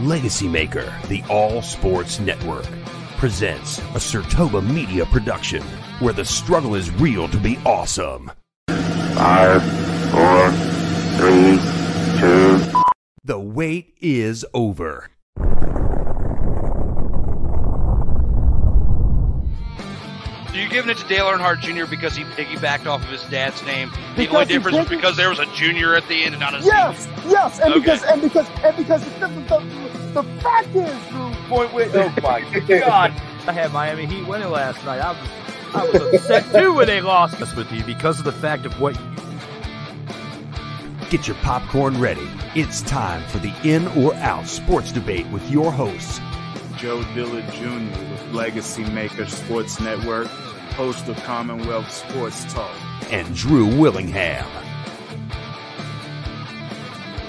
Legacy Maker, the All Sports Network, presents a SIRTOBA Media production where the struggle is real to be awesome. Five, four, three, two. The wait is over. So you're giving it to Dale Earnhardt Jr. because he piggybacked off of his dad's name. The Because only difference was piggy- because there was a junior at the end and not a Yes, yes, and Okay. because and because and because the, the, the fact is, Drew, point with. Oh my God! I had Miami Heat winning last night. I was, I was upset too when they lost. This with you because of the fact of what you. Get your popcorn ready. It's time for the in or out sports debate with your hosts, Joe Dillard Jr. with Legacy Maker Sports Network, host of Commonwealth Sports Talk. and Drew Willingham.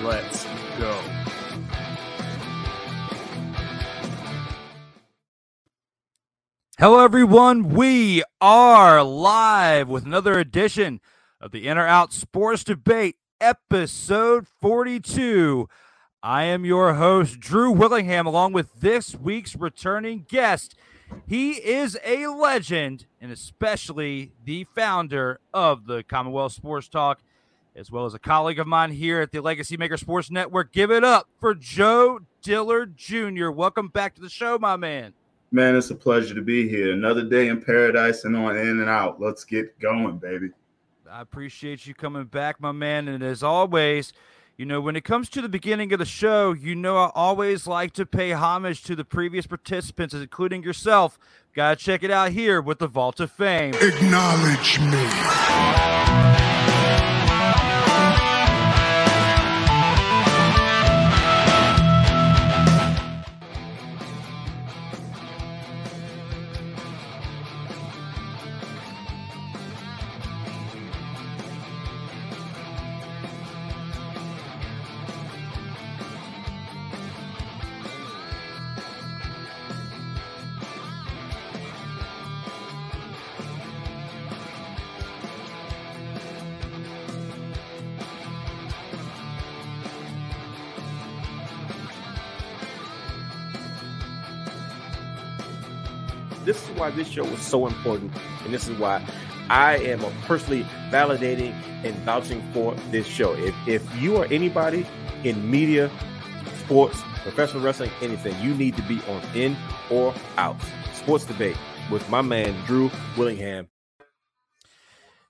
Let's go. Hello, everyone. We are live with another edition of the In or Out Sports Debate, episode 42. I am your host, Drew Willingham, along with this week's returning guest. He is a legend and especially the founder of the Commonwealth Sports Talk, as well as a colleague of mine here at the Legacy Maker Sports Network. Give it up for Joe Dillard Jr. Welcome back to the show, my man. Man, it's a pleasure to be here. Another day in paradise and on in and out. Let's get going, baby. I appreciate you coming back, my man. And as always, you know, when it comes to the beginning of the show, you know, I always like to pay homage to the previous participants, including yourself. Gotta check it out here with the Vault of Fame. Acknowledge me. This show is so important, and this is why I am personally validating and vouching for this show. If if you are anybody in media, sports, professional wrestling, anything, you need to be on in or out sports debate with my man Drew Willingham.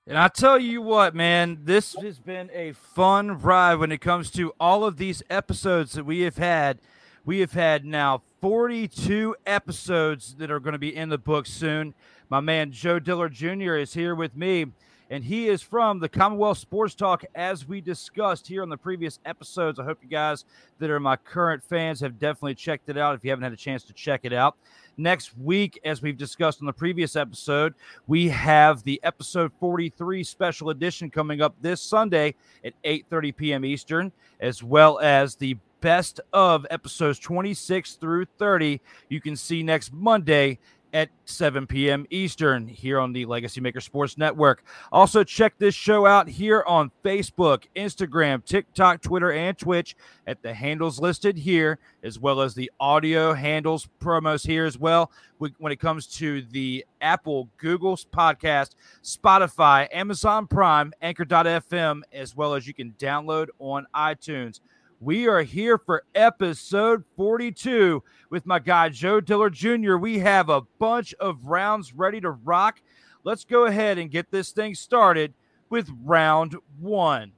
And I tell you what, man, this has been a fun ride when it comes to all of these episodes that we have had. We have had now 42 episodes that are going to be in the book soon. My man Joe Dillard Jr. is here with me, and he is from the Commonwealth Sports Talk, as we discussed here on the previous episodes. I hope you guys that are my current fans have definitely checked it out if you haven't had a chance to check it out. Next week, as we've discussed on the previous episode, we have the episode 43 special edition coming up this Sunday at 8:30 p.m. Eastern, as well as the best of episodes 26 through 30. You can see next Monday at 7 p.m. Eastern here on the Legacy Maker Sports Network. Also, check this show out here on Facebook, Instagram, TikTok, Twitter, and Twitch at the handles listed here, as well as the audio handles promos here as well. When it comes to the Apple, Google's podcast, Spotify, Amazon Prime, Anchor.fm, as well as you can download on iTunes. We are here for episode 42 with my guy Joe Dillard Jr. We have a bunch of rounds ready to rock. Let's go ahead and get this thing started with round one.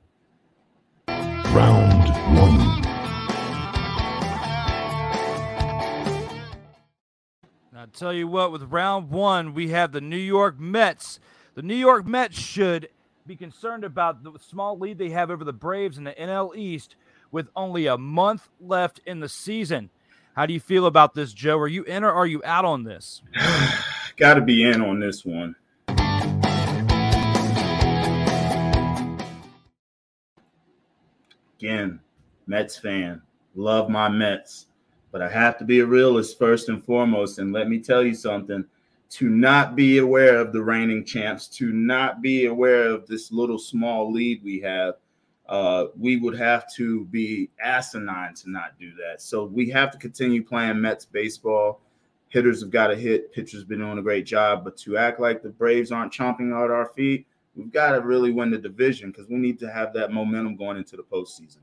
Round one. I tell you what, with round one, we have the New York Mets. The New York Mets should be concerned about the small lead they have over the Braves in the NL East with only a month left in the season. How do you feel about this, Joe? Are you in or are you out on this? Got to be in on this one. Again, Mets fan. Love my Mets. But I have to be a realist first and foremost. And let me tell you something to not be aware of the reigning champs, to not be aware of this little small lead we have, uh, we would have to be asinine to not do that. So we have to continue playing Mets baseball. Hitters have got to hit. Pitchers been doing a great job, but to act like the Braves aren't chomping at our feet, we've got to really win the division because we need to have that momentum going into the postseason.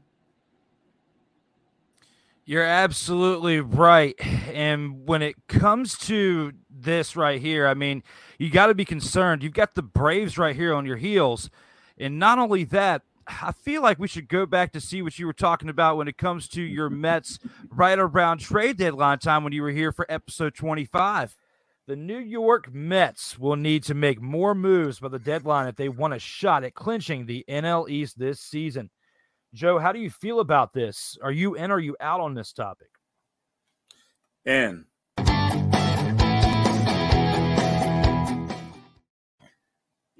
You're absolutely right. And when it comes to this right here, I mean, you got to be concerned. You've got the Braves right here on your heels. And not only that, I feel like we should go back to see what you were talking about when it comes to your Mets right around trade deadline time when you were here for episode 25. The New York Mets will need to make more moves by the deadline if they want a shot at clinching the NL East this season. Joe, how do you feel about this? Are you in or are you out on this topic? In.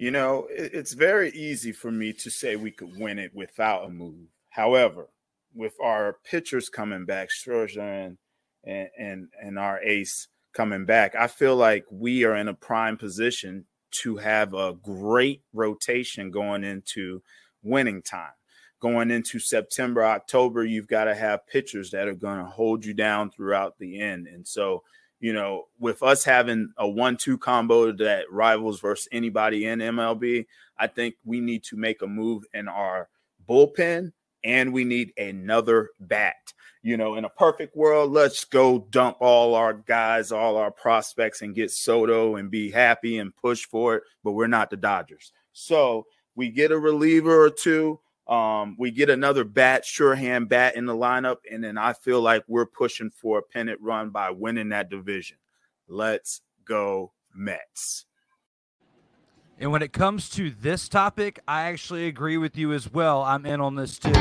You know, it's very easy for me to say we could win it without a move. However, with our pitchers coming back, Scherzer and, and and our ace coming back, I feel like we are in a prime position to have a great rotation going into winning time. Going into September, October, you've got to have pitchers that are going to hold you down throughout the end. And so you know, with us having a one-two combo that rivals versus anybody in MLB, I think we need to make a move in our bullpen and we need another bat. You know, in a perfect world, let's go dump all our guys, all our prospects, and get Soto and be happy and push for it. But we're not the Dodgers. So we get a reliever or two um, we get another bat, sure hand bat in the lineup, and then I feel like we're pushing for a pennant run by winning that division. Let's go, Mets. And when it comes to this topic, I actually agree with you as well. I'm in on this too.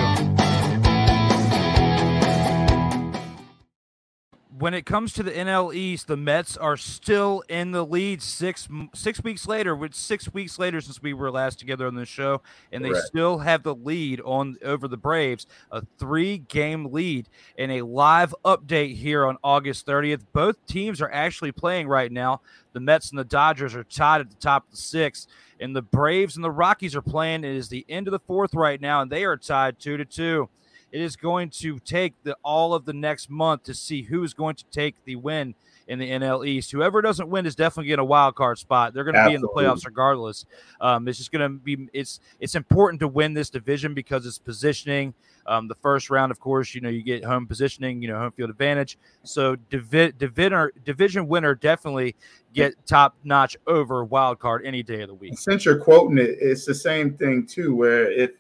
When it comes to the NL East, the Mets are still in the lead six six weeks later. With six weeks later since we were last together on the show, and they still have the lead on over the Braves, a three game lead. And a live update here on August 30th. Both teams are actually playing right now. The Mets and the Dodgers are tied at the top of the sixth, and the Braves and the Rockies are playing. It is the end of the fourth right now, and they are tied two to two. It is going to take the all of the next month to see who is going to take the win in the NL East. Whoever doesn't win is definitely getting a wild card spot. They're going to be in the playoffs regardless. Um, it's just going to be it's it's important to win this division because it's positioning. Um, the first round, of course, you know you get home positioning, you know home field advantage. So divi- division division winner definitely get top notch over wild card any day of the week. Since you're quoting it, it's the same thing too. Where if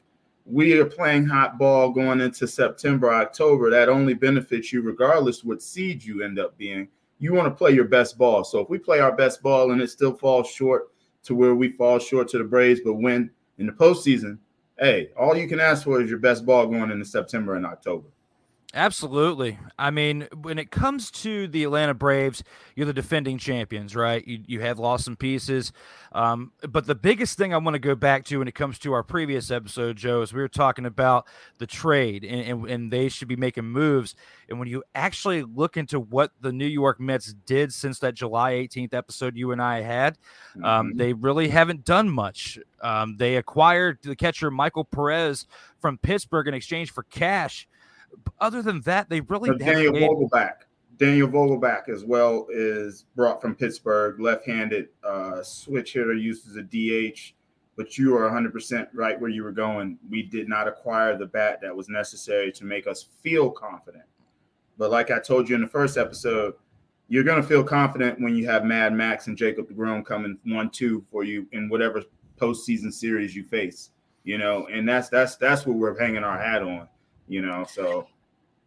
we are playing hot ball going into September, October. That only benefits you regardless what seed you end up being. You want to play your best ball. So if we play our best ball and it still falls short to where we fall short to the Braves, but win in the postseason, hey, all you can ask for is your best ball going into September and October. Absolutely. I mean, when it comes to the Atlanta Braves, you're the defending champions, right? You, you have lost some pieces. Um, but the biggest thing I want to go back to when it comes to our previous episode, Joe, is we were talking about the trade and, and, and they should be making moves. And when you actually look into what the New York Mets did since that July 18th episode you and I had, um, mm-hmm. they really haven't done much. Um, they acquired the catcher Michael Perez from Pittsburgh in exchange for cash other than that, they really Daniel made... Vogelbach. Daniel Vogelbach as well is brought from Pittsburgh, left-handed uh, switch hitter, used as a DH. But you are 100% right where you were going. We did not acquire the bat that was necessary to make us feel confident. But like I told you in the first episode, you're going to feel confident when you have Mad Max and Jacob DeGrom coming one-two for you in whatever postseason series you face. You know, and that's that's that's what we're hanging our hat on you know. So,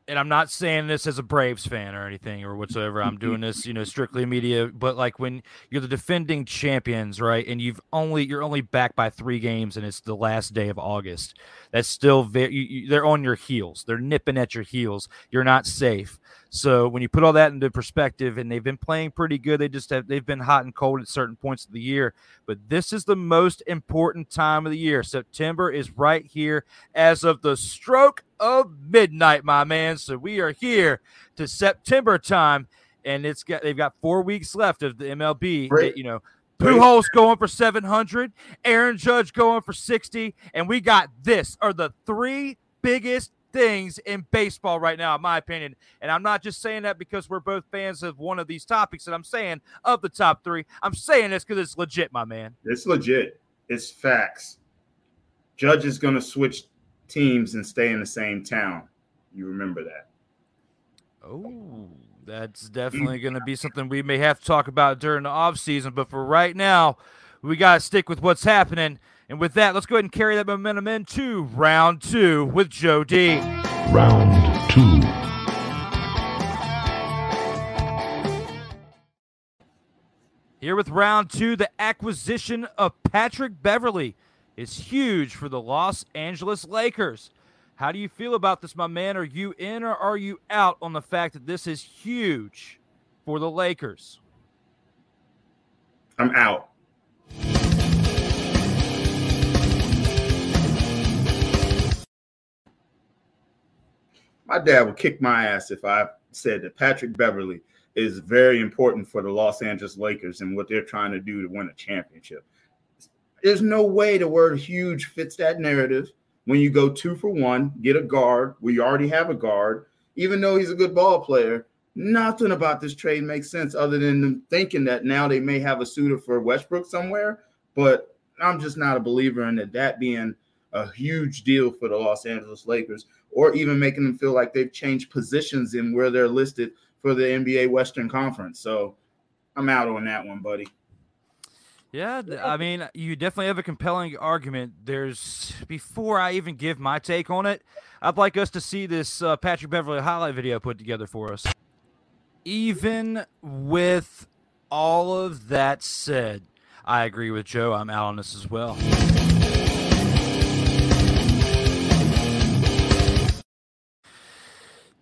and I'm not saying this as a Braves fan or anything or whatsoever. I'm doing this, you know, strictly media. But like when you're the defending champions, right, and you've only you're only back by three games, and it's the last day of August. That's still very. You, you, they're on your heels. They're nipping at your heels. You're not safe. So when you put all that into perspective, and they've been playing pretty good, they just have they've been hot and cold at certain points of the year. But this is the most important time of the year. September is right here as of the stroke of midnight, my man. So we are here to September time, and it's got they've got four weeks left of the MLB. They, you know, Pujols going for 700, Aaron Judge going for 60, and we got this are the three biggest things in baseball right now, in my opinion. And I'm not just saying that because we're both fans of one of these topics, and I'm saying of the top three. I'm saying this because it's legit, my man. It's legit. It's facts. Judge is going to switch teams and stay in the same town. You remember that. Oh, that's definitely going to be something we may have to talk about during the offseason. But for right now, we got to stick with what's happening. And with that, let's go ahead and carry that momentum into round two with Joe D. Round two. Here with round two, the acquisition of Patrick Beverley is huge for the Los Angeles Lakers. How do you feel about this, my man? Are you in or are you out on the fact that this is huge for the Lakers? I'm out. My dad would kick my ass if I said that Patrick Beverley is very important for the Los Angeles Lakers and what they're trying to do to win a championship. There's no way the word huge fits that narrative when you go two for one, get a guard where you already have a guard, even though he's a good ball player. Nothing about this trade makes sense other than them thinking that now they may have a suitor for Westbrook somewhere. But I'm just not a believer in that, that being a huge deal for the Los Angeles Lakers or even making them feel like they've changed positions in where they're listed for the NBA Western Conference. So I'm out on that one, buddy. Yeah, I mean, you definitely have a compelling argument. There's before I even give my take on it, I'd like us to see this uh, Patrick Beverley highlight video put together for us. Even with all of that said, I agree with Joe. I'm out on this as well.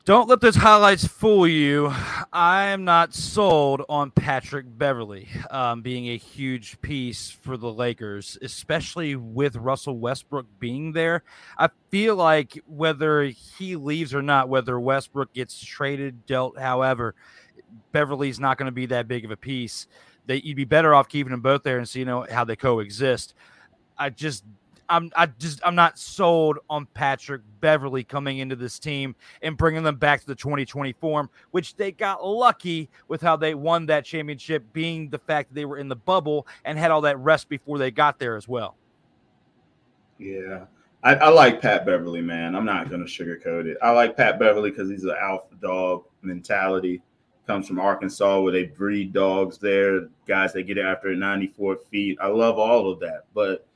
Don't let those highlights fool you. I am not sold on Patrick Beverley um, being a huge piece for the Lakers, especially with Russell Westbrook being there. I feel like whether he leaves or not, whether Westbrook gets traded, dealt, however, Beverley's not going to be that big of a piece. That you'd be better off keeping them both there and see you know how they coexist. I just I'm I just I'm not sold on Patrick Beverley coming into this team and bringing them back to the 2020 form, which they got lucky with how they won that championship, being the fact that they were in the bubble and had all that rest before they got there as well. Yeah. I, I like Pat Beverley, man. I'm not to sugarcoat it. I like Pat Beverley because he's an alpha dog mentality. Comes from Arkansas where they breed dogs there, guys that get after 94 feet. I love all of that. But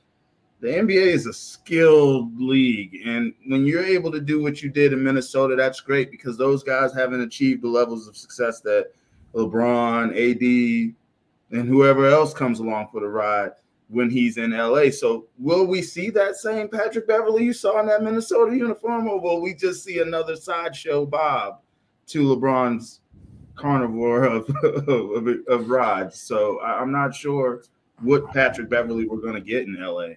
the NBA is a skilled league. And when you're able to do what you did in Minnesota, that's great because those guys haven't achieved the levels of success that LeBron, AD, and whoever else comes along for the ride when he's in LA. So will we see that same Patrick Beverley you saw in that Minnesota uniform, or will we just see another sideshow Bob to LeBron's carnivore of, of, of rides? So I'm not sure what Patrick Beverley we're going to get in LA.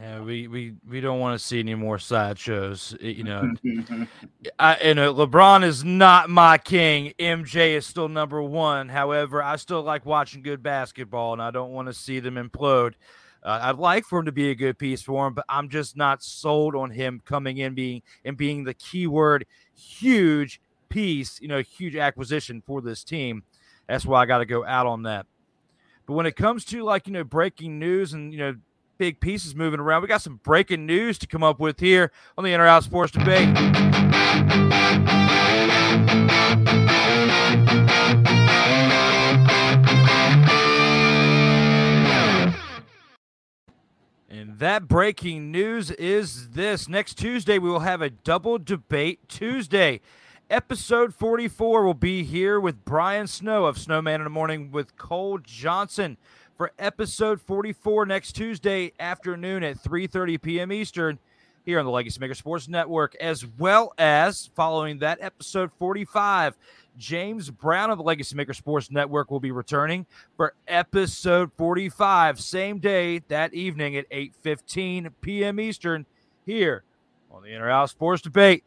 Yeah, we, we, we don't want to see any more sideshows. You know, I, and uh, LeBron is not my king. MJ is still number one. However, I still like watching good basketball, and I don't want to see them implode. Uh, I'd like for him to be a good piece for him, but I'm just not sold on him coming in being and being the keyword huge piece. You know, huge acquisition for this team. That's why I got to go out on that. But when it comes to like you know breaking news and you know big pieces moving around. We got some breaking news to come up with here on the In or Out Sports Debate. And that breaking news is this. Next Tuesday, we will have a double debate Tuesday. Episode 44 will be here with Brian Snow of Snowman in the Morning with Cole Johnson for episode 44 next Tuesday afternoon at 3:30 p.m. Eastern here on the Legacy Maker Sports Network, as well as following that episode 45. James Brown of the Legacy Maker Sports Network will be returning for episode 45, same day that evening at 8:15 p.m. Eastern here on the In or Out Sports Debate.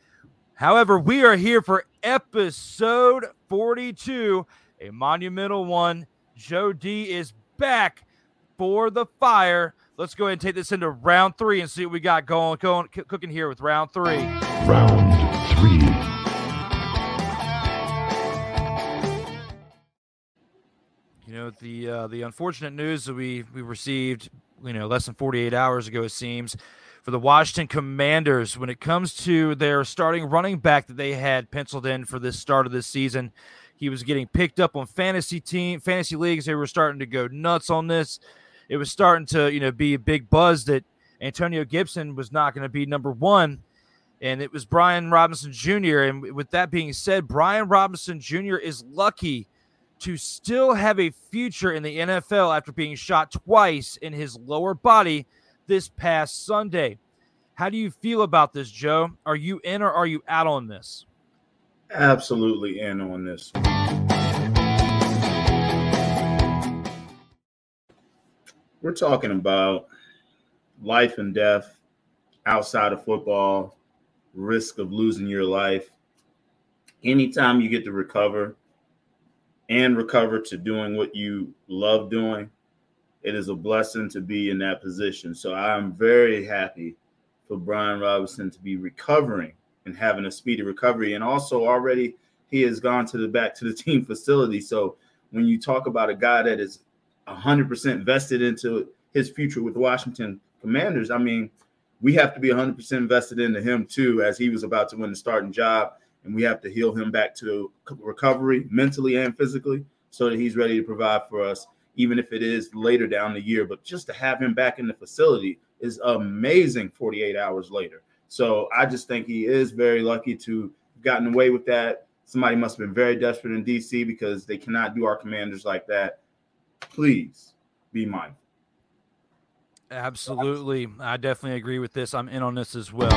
However, we are here for episode 42, a monumental one. Joe D is back for the fire. Let's go ahead and take this into round three and see what we got going, going cooking here with round three. Round three. You know the uh, the unfortunate news that we we received, you know, less than 48 hours ago, it seems, for the Washington Commanders when it comes to their starting running back that they had penciled in for this start of this season. He was getting picked up on fantasy team fantasy leagues. They were starting to go nuts on this. It was starting to you know be a big buzz that Antonio Gibson was not going to be number one, and it was Brian Robinson Jr. And with that being said, Brian Robinson Jr. is lucky to still have a future in the NFL after being shot twice in his lower body this past Sunday. How do you feel about this, Joe? Are you in or are you out on this? Absolutely in on this. We're talking about life and death outside of football, risk of losing your life. Anytime you get to recover and recover to doing what you love doing, it is a blessing to be in that position. So I'm very happy for Brian Robinson to be recovering and having a speedy recovery. And also already he has gone to the back to the team facility. So when you talk about a guy that is 100% vested into his future with Washington Commanders, I mean, we have to be 100% invested into him too, as he was about to win the starting job. And we have to heal him back to recovery mentally and physically so that he's ready to provide for us, even if it is later down the year. But just to have him back in the facility is amazing 48 hours later. So I just think he is very lucky to have gotten away with that. Somebody must have been very desperate in DC because they cannot do our commanders like that. Please be mindful. Absolutely. I definitely agree with this. I'm in on this as well.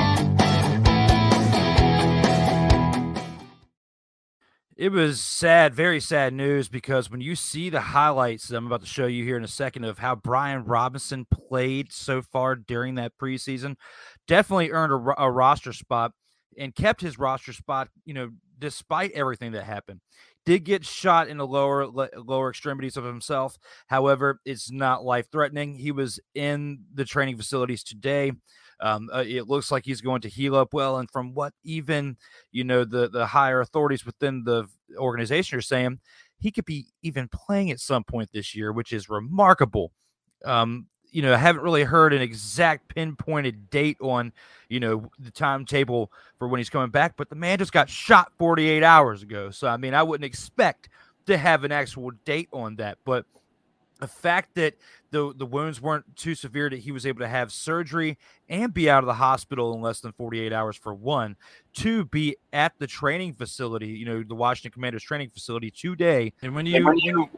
It was sad, very sad news because when you see the highlights that I'm about to show you here in a second of how Brian Robinson played so far during that preseason, definitely earned a, a roster spot and kept his roster spot, you know, despite everything that happened did get shot in the lower lower extremities of himself. However, it's not life threatening. He was in the training facilities today. Um, uh, it looks like he's going to heal up well. And from what even you know the the higher authorities within the organization are saying, he could be even playing at some point this year, which is remarkable. Um, you know, I haven't really heard an exact pinpointed date on, you know, the timetable for when he's coming back, but the man just got shot 48 hours ago. So, I mean, I wouldn't expect to have an actual date on that. But the fact that the, the wounds weren't too severe that he was able to have surgery and be out of the hospital in less than 48 hours for one, to be at the training facility, you know, the Washington Commanders training facility today. And when you, and when you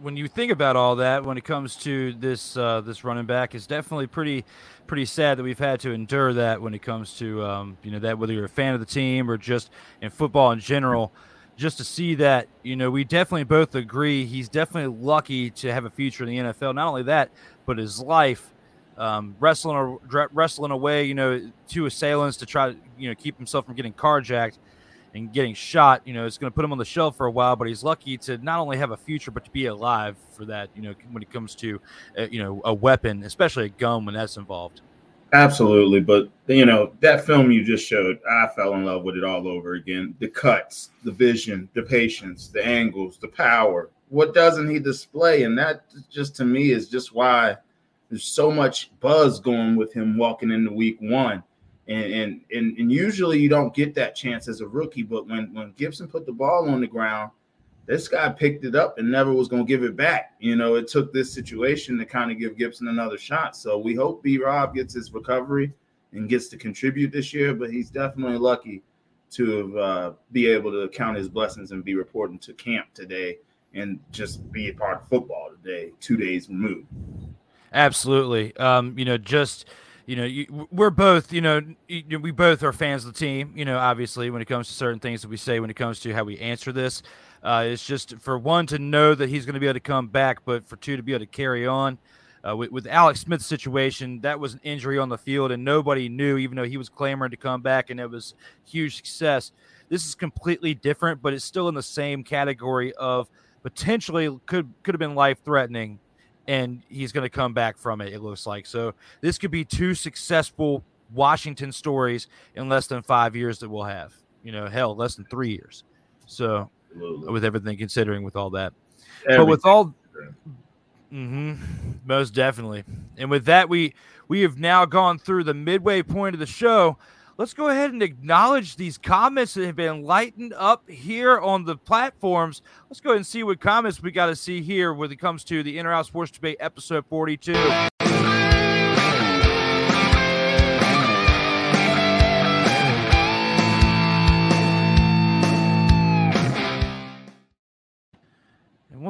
when you think about all that, when it comes to this uh, this running back, it's definitely pretty pretty sad that we've had to endure that. When it comes to um, you know that whether you're a fan of the team or just in football in general, just to see that you know we definitely both agree he's definitely lucky to have a future in the NFL. Not only that, but his life. Um, wrestling wrestling away, you know, two assailants to try to you know keep himself from getting carjacked and getting shot, you know, it's going to put him on the shelf for a while. But he's lucky to not only have a future, but to be alive for that. You know, when it comes to, uh, you know, a weapon, especially a gun when that's involved. Absolutely, but you know that film you just showed, I fell in love with it all over again. The cuts, the vision, the patience, the angles, the power. What doesn't he display? And that just to me is just why there's so much buzz going with him walking into week one and, and and and usually you don't get that chance as a rookie. But when when Gibson put the ball on the ground, this guy picked it up and never was going to give it back. You know, it took this situation to kind of give Gibson another shot. So we hope B Rob gets his recovery and gets to contribute this year. But he's definitely lucky to uh, be able to count his blessings and be reporting to camp today and just be a part of football today, two days removed. Absolutely. Um, you know, just you know, you, we're both, you know, you, we both are fans of the team. You know, obviously, when it comes to certain things that we say, when it comes to how we answer this, uh, it's just for one to know that he's going to be able to come back, but for two to be able to carry on. Uh, with, with Alex Smith's situation, that was an injury on the field, and nobody knew, even though he was clamoring to come back, and it was huge success. This is completely different, but it's still in the same category of potentially could could have been life threatening, and he's going to come back from it. It looks like so. This could be two successful Washington stories in less than five years that we'll have. You know, hell, less than three years. So, Absolutely. with everything considering, with all that, but with all, mm-hmm, most definitely, and with that, we we have now gone through the midway point of the show. Let's go ahead and acknowledge these comments that have been lightened up here on the platforms. Let's go ahead and see what comments we got to see here when it comes to the In or Out Sports Debate episode 42.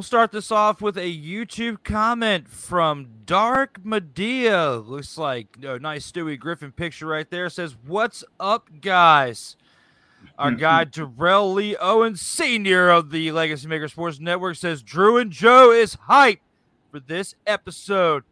We'll start this off with a YouTube comment from Dark Medea. Looks like a nice Stewie Griffin picture right there. Says, What's up, guys? Our guy Darrell Lee Owen, senior of the Legacy Maker Sports Network, says Drew and Joe is hype for this episode.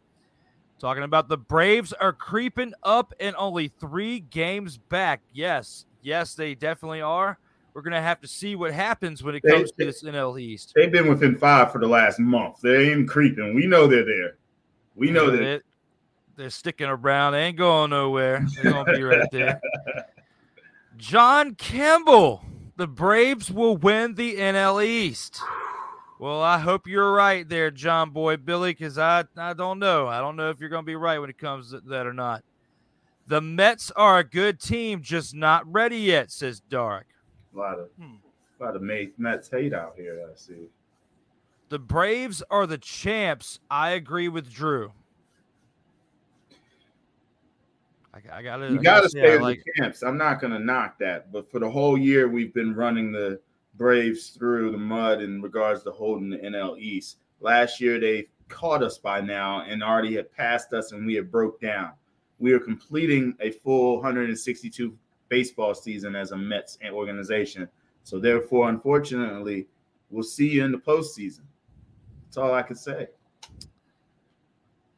Talking about the Braves are creeping up and only three games back. Yes, yes, they definitely are. We're gonna have to see what happens when it They- comes to this NL East. They've been within five for the last month. They ain't creeping. We know they're there. We know that. They- they're sticking around. They ain't going nowhere. They're gonna be right there. John Kimball, the Braves will win the NL East. Well, I hope you're right there, John Boy Billy, because I, I don't know. I don't know if you're going to be right when it comes to that or not. The Mets are a good team, just not ready yet, says Dark. A lot of, Hmm. a lot of Mets Mets hate out here. I see. The Braves are the champs. I agree with Drew. I, I gotta, You got to stay with like- the champs. I'm not going to knock that, but for the whole year, we've been running the Braves through the mud in regards to holding the NL East. Last year, they caught us by now and already had passed us, and we had broke down. We are completing a full 162 baseball season as a Mets organization. So therefore, unfortunately, we'll see you in the postseason. That's all I can say.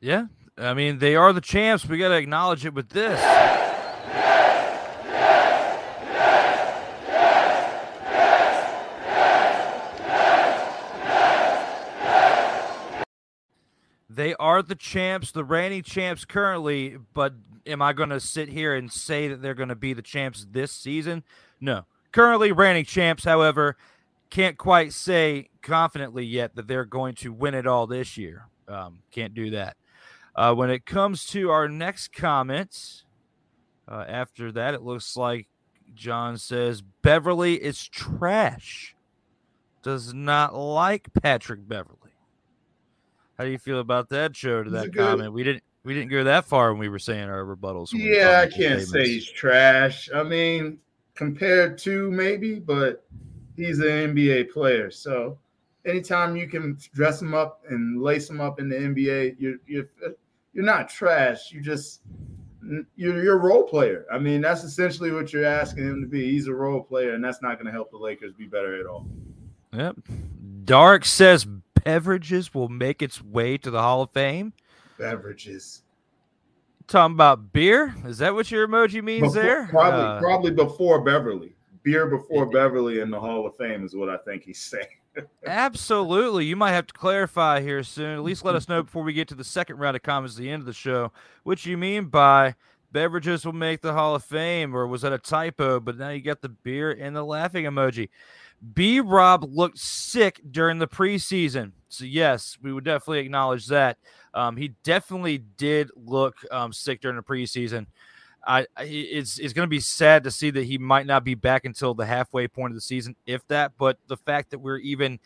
Yeah, I mean they are the champs. We got to acknowledge it with this. They are the champs, the reigning champs currently, but am I going to sit here and say that they're going to be the champs this season? No. Currently reigning champs, however, can't quite say confidently yet that they're going to win it all this year. Um, can't do that. Uh, when it comes to our next comment, uh, after that, it looks like John says Beverley is trash. Does not like Patrick Beverley. How do you feel about that, show? To that good- comment, we didn't we didn't go that far when we were saying our rebuttals. when we Yeah, I can't say he's trash. I mean, compared to maybe, but he's an NBA player. So anytime you can dress him up and lace him up in the NBA, you're you're you're not trash. You just you're you're a role player. I mean, that's essentially what you're asking him to be. He's a role player, and that's not going to help the Lakers be better at all. Yep. Dark says beverages will make its way to the Hall of Fame. Beverages. Talking about beer? Is that what your emoji means Before- there? Probably Uh, probably before Beverley. Beer before Yeah. Beverley in the Hall of Fame is what I think he's saying. Absolutely. You might have to clarify here soon. At least let us know before we get to the second round of comments at the end of the show, what you mean by beverages will make the Hall of Fame, or was that a typo? But now you got the beer and the laughing emoji. B Rob looked sick during the preseason. So, yes, we would definitely acknowledge that. Um, he definitely did look um, sick during the preseason. I, I it's it's going to be sad to see that he might not be back until the halfway point of the season, if that. But the fact that we're even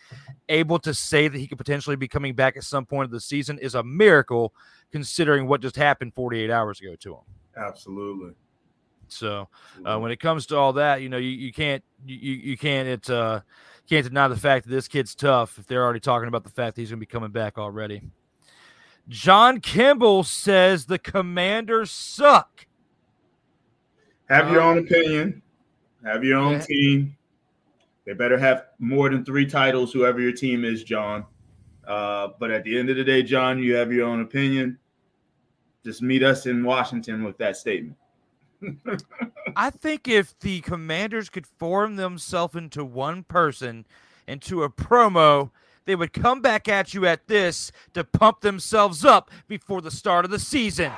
able to say that he could potentially be coming back at some point of the season is a miracle, considering what just happened 48 hours ago to him. Absolutely. So uh, when it comes to all that, you know, you, you can't you, you can't it uh can't deny the fact that this kid's tough if they're already talking about the fact that he's gonna be coming back already. John Kimball says the commanders suck. Have your own opinion. Have your own yeah. team. They better have more than three titles, whoever your team is, John. Uh, but at the end of the day, John, you have your own opinion. Just meet us in Washington with that statement. I think if the commanders could form themselves into one person, into a promo, they would come back at you at this to pump themselves up before the start of the season.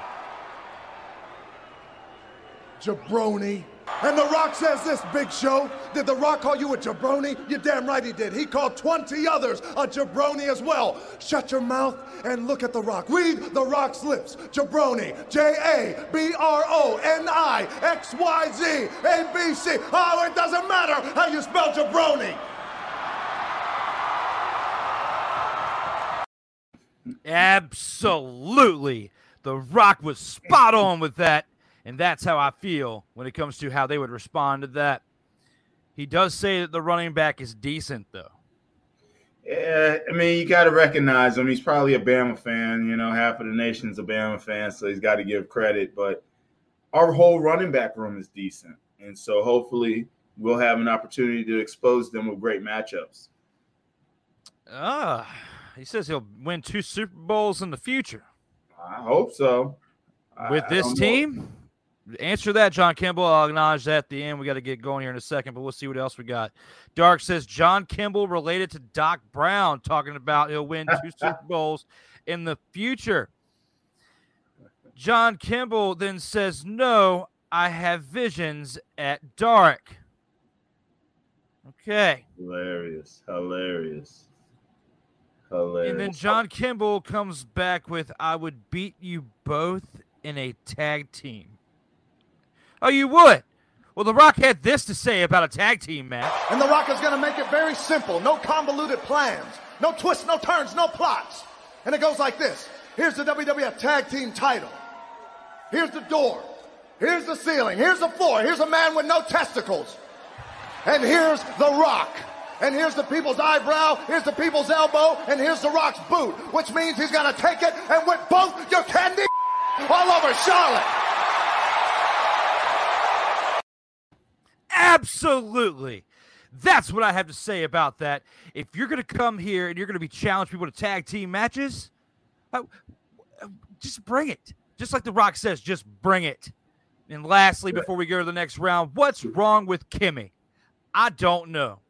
Jabroni. And The Rock says this, Big Show. Did The Rock call you a jabroni? You damn right he did. He called 20 others a jabroni as well. Shut your mouth and look at The Rock. Read The Rock's lips. Jabroni. J A B R O N I X Y Z A B C. Oh, it doesn't matter how you spell jabroni. Absolutely. The Rock was spot on with that. And that's how I feel when it comes to how they would respond to that. He does say that the running back is decent, though. Yeah, I mean, you got to recognize him. He's probably a Bama fan. You know, half of the nation's a Bama fan, so he's got to give credit. But our whole running back room is decent. And so hopefully we'll have an opportunity to expose them with great matchups. Ah, he says he'll win two Super Bowls in the future. I hope so. With I this don't know. Answer that, John Kimball. I'll acknowledge that at the end. We got to get going here in a second, but we'll see what else we got. Dark says John Kimball related to Doc Brown, talking about he'll win two Super Bowls in the future. John Kimball then says, No, I have visions at dark. Okay. Hilarious. Hilarious. Hilarious. And then John Kimball comes back with, I would beat you both in a tag team. Oh, you would? Well, The Rock had this to say about a tag team match. And The Rock is going to make it very simple. No convoluted plans. No twists, no turns, no plots. And it goes like this. Here's the WWF Tag Team title. Here's the door. Here's the ceiling. Here's the floor. Here's a man with no testicles. And here's The Rock. And here's the people's eyebrow. Here's the people's elbow. And here's The Rock's boot. Which means he's going to take it and whip both your candy all over Charlotte. Absolutely. That's what I have to say about that. If you're going to come here and you're going to be challenged people to tag team matches, uh, uh, just bring it. Just like The Rock says, just bring it. And lastly, before we go to the next round, what's wrong with Kimmy? I don't know.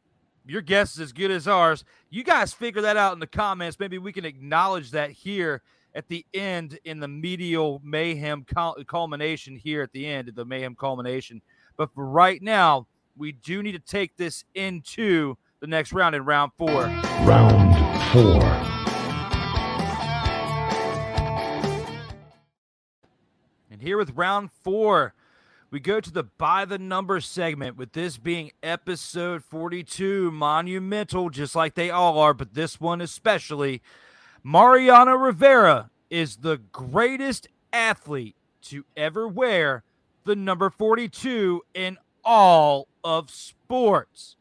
Your guess is as good as ours. You guys figure that out in the comments. Maybe we can acknowledge that here at the end in the medial mayhem culmination here at the end of the mayhem culmination. But for right now, we do need to take this into the next round in round four. Round four. And here with round four, we go to the by the number segment, with this being episode 42, monumental, just like they all are, but this one especially. Mariano Rivera is the greatest athlete to ever wear the number 42 in all of sports.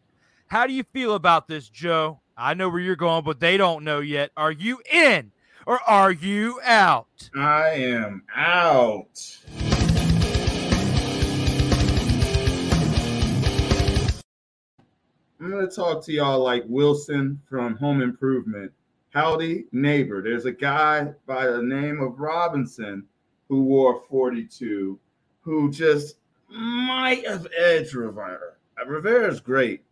How do you feel about this, Joe? I know where you're going, but they don't know yet. Are you in or are you out? I am out. I'm going to talk to y'all like Wilson from Home Improvement. Howdy, neighbor. There's a guy by the name of Robinson who wore 42 who just might have edged Rivera. Uh, Rivera is great.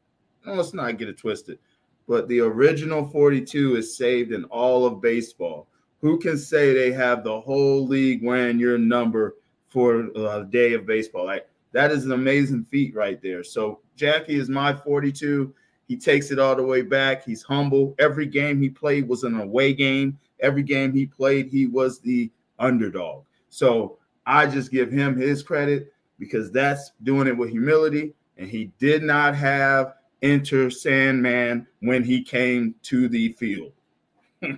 No, let's not get it twisted. But the original 42 is saved in all of baseball. Who can say they have the whole league wearing your number for a day of baseball? Like that is an amazing feat right there. So Jackie is my 42. He takes it all the way back. He's humble. Every game he played was an away game. Every game he played, he was the underdog. So I just give him his credit because that's doing it with humility. And he did not have enter Sandman when he came to the field.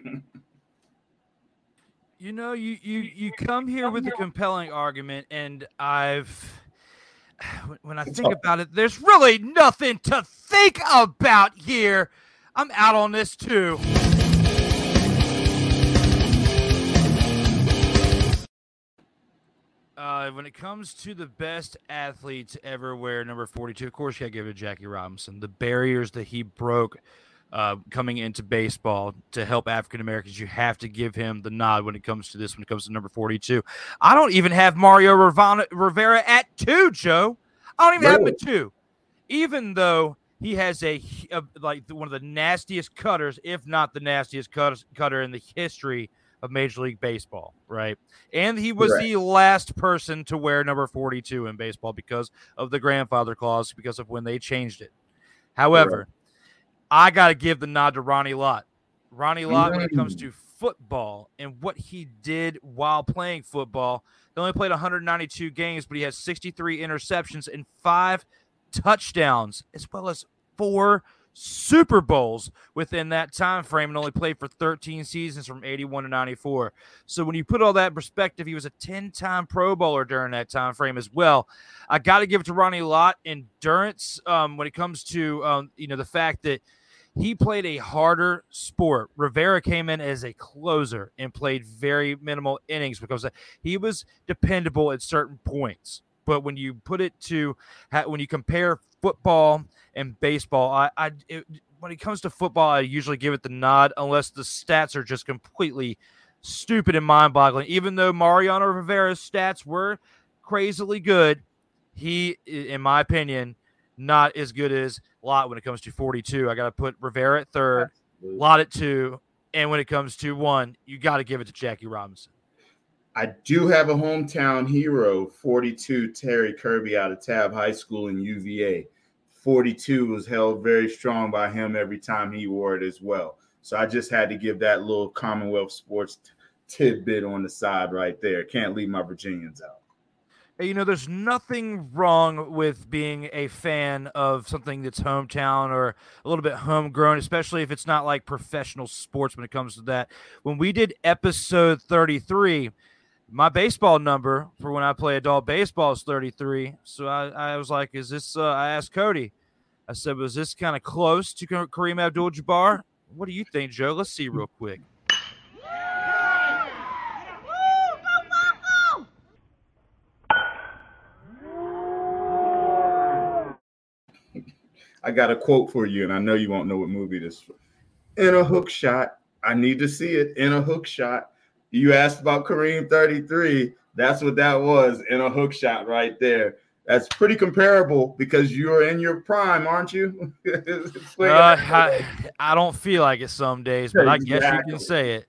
You know, you you you come here with a compelling argument, and I've when I think about it, there's really nothing to think about here. I'm out on this too. Uh, when it comes to the best athletes ever wear number 42, of course, you got to give it to Jackie Robinson. The barriers that he broke uh, coming into baseball to help African Americans, you have to give him the nod when it comes to this, when it comes to number 42. I don't even have Mario Rivana, Rivera at two, Joe. I don't even have him at two, even though he has a, a like one of the nastiest cutters, if not the nastiest cutter, cutter in the history of Major League Baseball, right? And he was the last person to wear number 42 in baseball because of the grandfather clause, because of when they changed it. However, I got to give the nod to Ronnie Lott. Ronnie Lott, when it comes mm. to football and what he did while playing football, he only played 192 games, but he has 63 interceptions and five touchdowns, as well as four Super Bowls within that time frame and only played for 13 seasons from 81 to 94. So when you put all that in perspective, he was a 10-time Pro Bowler during that time frame as well. I got to give it to Ronnie Lott endurance um, when it comes to um, you know the fact that he played a harder sport. Rivera came in as a closer and played very minimal innings because he was dependable at certain points. But when you put it to when you compare football and baseball, I, I it, when it comes to football, I usually give it the nod unless the stats are just completely stupid and mind-boggling. Even though Mariano Rivera's stats were crazily good, he, in my opinion, not as good as Lott when it comes to 42. I got to put Rivera at third, Absolutely. Lott at two, and when it comes to one, you got to give it to Jackie Robinson. I do have a hometown hero, 42 Terry Kirby out of Tabb High School in UVA. 42 was held very strong by him every time he wore it as well. So I just had to give that little Commonwealth sports t- tidbit on the side right there. Can't leave my Virginians out. You know, there's nothing wrong with being a fan of something that's hometown or a little bit homegrown, especially if it's not like professional sports when it comes to that. When we did episode 33, my baseball number for when I play adult baseball is 33. So I, I was like, is this, uh, I asked Cody, I said, was this kind of close to Kareem Abdul Jabbar? What do you think, Joe? Let's see real quick. I got a quote for you, and I know you won't know what movie this is. In a hook shot, I need to see it. In a hook shot, you asked about Kareem 33. That's what that was in a hook shot right there. That's pretty comparable because you're in your prime, aren't you? uh, I, I, don't feel like it some days, but exactly. I guess you can say it.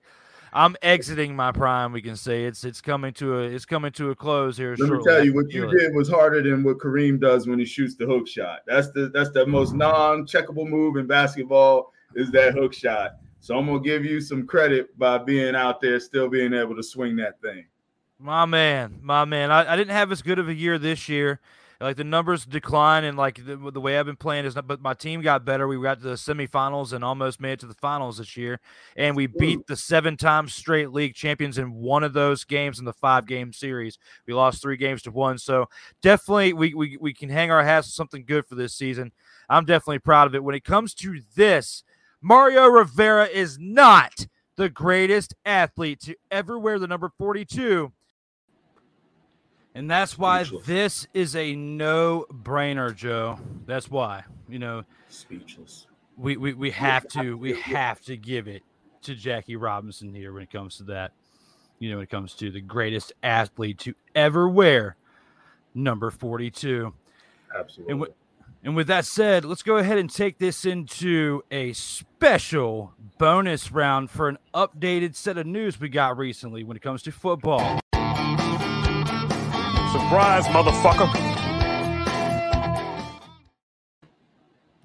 I'm exiting my prime. We can say it's it's coming to a it's coming to a close here. Let shortly. me tell you, what you did was harder than what Kareem does when he shoots the hook shot. That's the that's the most non-checkable move in basketball is that hook shot. So I'm gonna give you some credit by being out there, still being able to swing that thing. My man, my man. I, I didn't have as good of a year this year. Like the numbers decline, and like the, the way I've been playing is not. But my team got better. We got to the semifinals and almost made it to the finals this year, and we beat the seven times straight league champions in one of those games in the five game series. We lost three games to one, so definitely we we we can hang our hats on something good for this season. I'm definitely proud of it. When it comes to this, Mario Rivera is not the greatest athlete to ever wear the number 42. And that's why Speechless. this is a no brainer, Joe. That's why, you know, speechless. We, we, we have to we have to give it to Jackie Robinson here when it comes to that. You know, when it comes to the greatest athlete to ever wear number 42. Absolutely. And, and with that said, let's go ahead and take this into a special bonus round for an updated set of news we got recently when it comes to football. Surprise, motherfucker.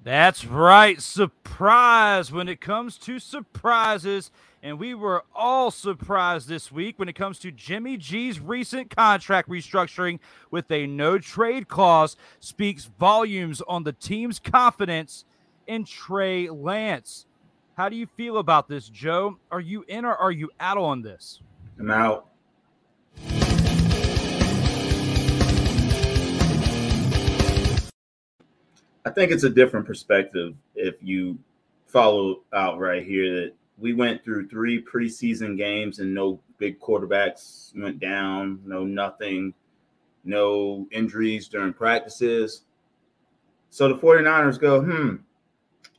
That's right, surprise when it comes to surprises. And we were all surprised this week when it comes to Jimmy G's recent contract restructuring with a no trade clause speaks volumes on the team's confidence in Trey Lance. How do you feel about this, Joe? Are you in or are you out on this? I'm out. I think it's a different perspective if you follow out right here that we went through three preseason games and no big quarterbacks went down, no nothing, no injuries during practices. So the 49ers go, hmm,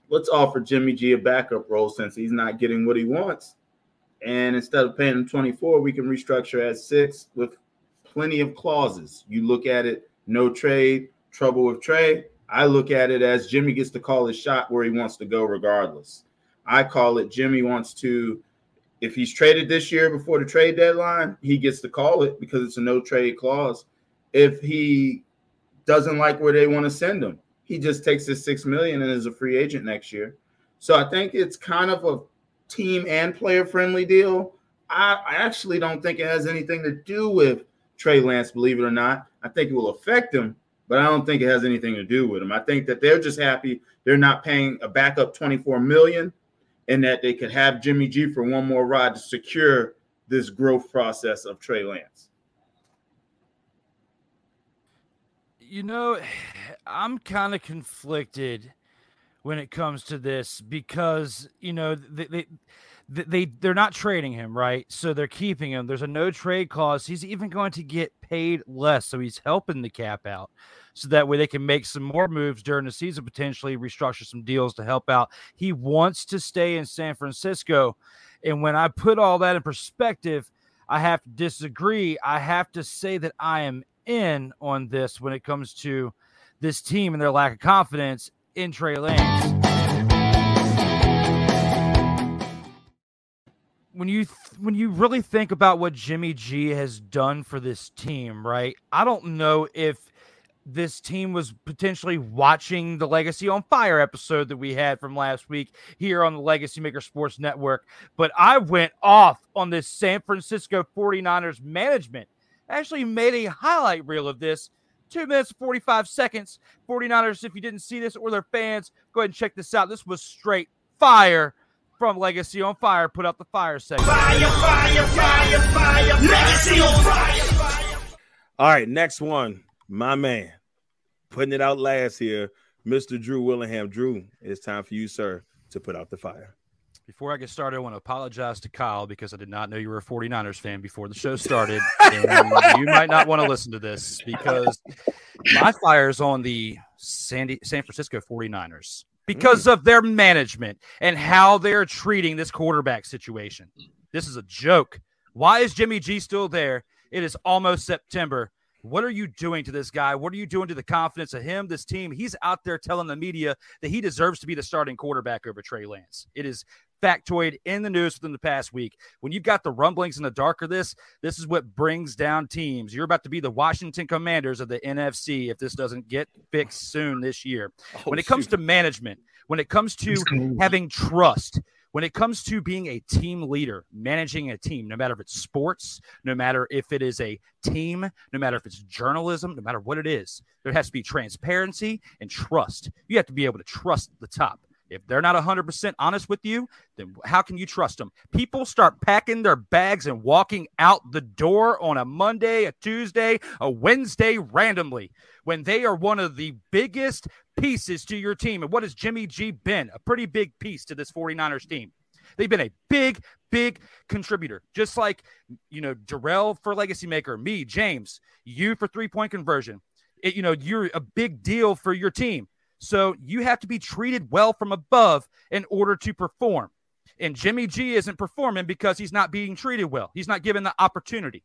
let's offer Jimmy G a backup role since he's not getting what he wants. And instead of paying him 24, we can restructure at six with plenty of clauses. You look at it, no trade, trouble with trade, I look at it as Jimmy gets to call his shot where he wants to go, regardless. I call it Jimmy wants to, if he's traded this year before the trade deadline, he gets to call it because it's a no trade clause. If he doesn't like where they want to send him, he just takes his six million and is a free agent next year. So I think it's kind of a team and player friendly deal. I, I actually don't think it has anything to do with Trey Lance, believe it or not. I think it will affect him, but I don't think it has anything to do with him. I think that they're just happy they're not paying a backup 24 million and that they could have Jimmy G for one more ride to secure this growth process of Trey Lance. You know, I'm kind of conflicted when it comes to this because, you know, they, they they they're not trading him, right? So they're keeping him. There's a no trade clause. He's even going to get paid less, so he's helping the cap out. So that way they can make some more moves during the season, potentially restructure some deals to help out. He wants to stay in San Francisco. And when I put all that in perspective, I have to disagree. I have to say that I am in on this when it comes to this team and their lack of confidence in Trey Lance. when you th- when you really think about what Jimmy G has done for this team, right? I don't know if this team was potentially watching the Legacy on Fire episode that we had from last week here on the Legacy Maker Sports Network, but I went off on this San Francisco 49ers management. I actually made a highlight reel of this. Two minutes 45 seconds. 49ers, if you didn't see this or their fans, go ahead and check this out. This was straight fire from Legacy on Fire. Put out the fire segment. Fire, fire, fire, fire. Legacy on fire. All right, next one. My man. Putting it out last here, Mr. Drew Willingham. Drew, it's time for you, sir, to put out the fire. Before I get started, I want to apologize to Kyle because I did not know you were a 49ers fan before the show started. and you might not want to listen to this because my fire is on the San, San Francisco 49ers because mm. of their management and how they're treating this quarterback situation. This is a joke. Why is Jimmy G still there? It is almost September. What are you doing to this guy? What are you doing to the confidence of him, this team? He's out there telling the media that he deserves to be the starting quarterback over Trey Lance. It is factoid in the news within the past week. When you've got the rumblings in the dark of this, this is what brings down teams. You're about to be the Washington Commanders of the NFC if this doesn't get fixed soon this year. Oh, when it comes shoot. to management, when it comes to having trust, when it comes to being a team leader, managing a team, no matter if it's sports, no matter if it is a team, no matter if it's journalism, no matter what it is, there has to be transparency and trust. You have to be able to trust the top. If they're not 100% honest with you, then how can you trust them? People start packing their bags and walking out the door on a Monday, a Tuesday, a Wednesday randomly when they are one of the biggest pieces to your team. And what has Jimmy G been? A pretty big piece to this 49ers team. They've been a big, big contributor, just like, you know, Darrell for Legacy Maker, me, James, you for three point conversion. It, you know, you're a big deal for your team. So you have to be treated well from above in order to perform. And Jimmy G isn't performing because he's not being treated well. He's not given the opportunity.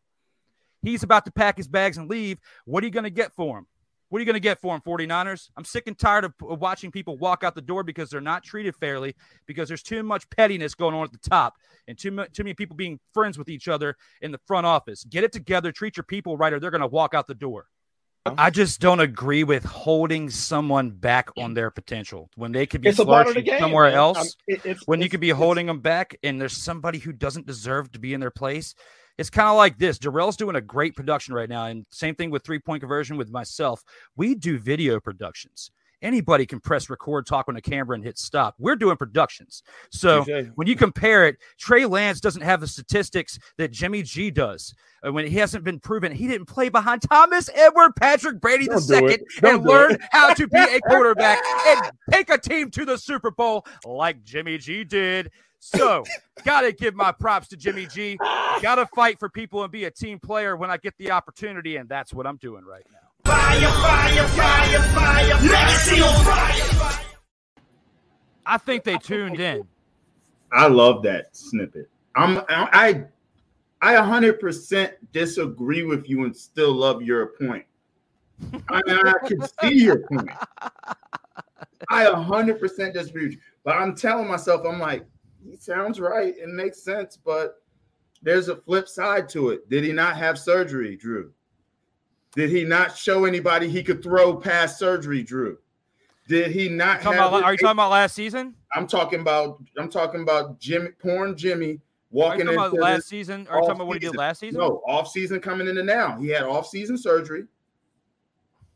He's about to pack his bags and leave. What are you going to get for him? What are you going to get for him, 49ers? I'm sick and tired of watching people walk out the door because they're not treated fairly, because there's too much pettiness going on at the top and too, much, too many people being friends with each other in the front office. Get it together, treat your people right, or they're going to walk out the door. I just don't agree with holding someone back on their potential when they could be flourishing somewhere man. else. It, when you could be holding them back, and there's somebody who doesn't deserve to be in their place. It's kind of like this. Darrell's doing a great production right now, and same thing with three point conversion with myself. We do video productions anybody can press record, talk on a camera, and hit stop. We're doing productions. So when you compare it, Trey Lance doesn't have the statistics that Jimmy G does. Uh, when he hasn't been proven, he didn't play behind Thomas Edward Patrick Brady the second and learn how to be a quarterback and take a team to the Super Bowl like Jimmy G did. So, gotta give my props to Jimmy G. Gotta fight for people and be a team player when I get the opportunity, and that's what I'm doing right now. Fire, fire, fire, fire. Legacy on fire. I think they tuned in. I love that snippet. I'm I I 100% disagree with you and still love your point. I mean, I can see your point. I 100% disagree with you. But I'm telling myself, I'm like, he sounds right. It makes sense. But there's a flip side to it. Did he not have surgery, Drew? Did he not show anybody he could throw past surgery, Drew? Did he not about- are you talking about last season? I'm talking about I'm talking about Jimmy porn Jimmy Are you walking talking about into last season? Are you talking about what he did last season? No, off season coming into now. He had off season surgery.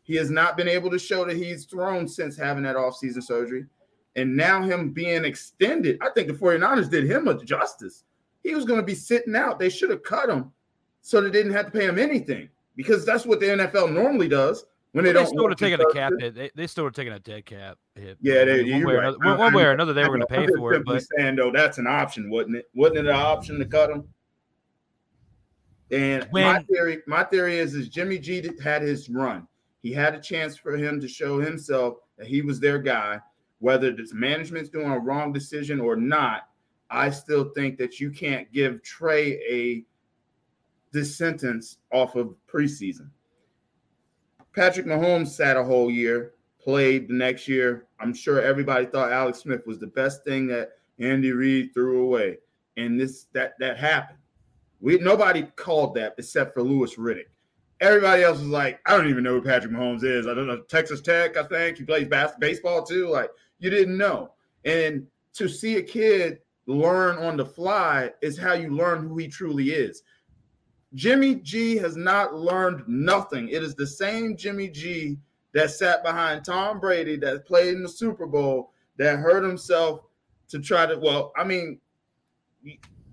He has not been able to show that he's thrown since having that off season surgery. And now him being extended, I think the 49ers did him a justice. He was going to be sitting out. They should have cut him so they didn't have to pay him anything because that's what the NFL normally does when they Well, don't. still would have taken a cap hit. They, they still would have taken a dead cap hit. Yeah, they, one, way or right. another, one- one way or another, they were going to pay for it. But saying though, that's an option, wasn't it? Wasn't it an option to cut him? And my theory, my theory is, is Jimmy G had his run. He had a chance for him to show himself that he was their guy. Whether this management's doing a wrong decision or not, I still think that you can't give Trey a this sentence off of preseason. Patrick Mahomes sat a whole year, played the next year. I'm sure everybody thought Alex Smith was the best thing that Andy Reid threw away, and this that that happened. We nobody called that except for Louis Riddick. Everybody else was like, I don't even know who Patrick Mahomes is. I don't know Texas Tech. I think he plays bas- baseball too. Like you didn't know, and to see a kid learn on the fly is how you learn who he truly is. Jimmy G has not learned nothing. It is the same Jimmy G that sat behind Tom Brady, that played in the Super Bowl, that hurt himself to try to. Well, I mean,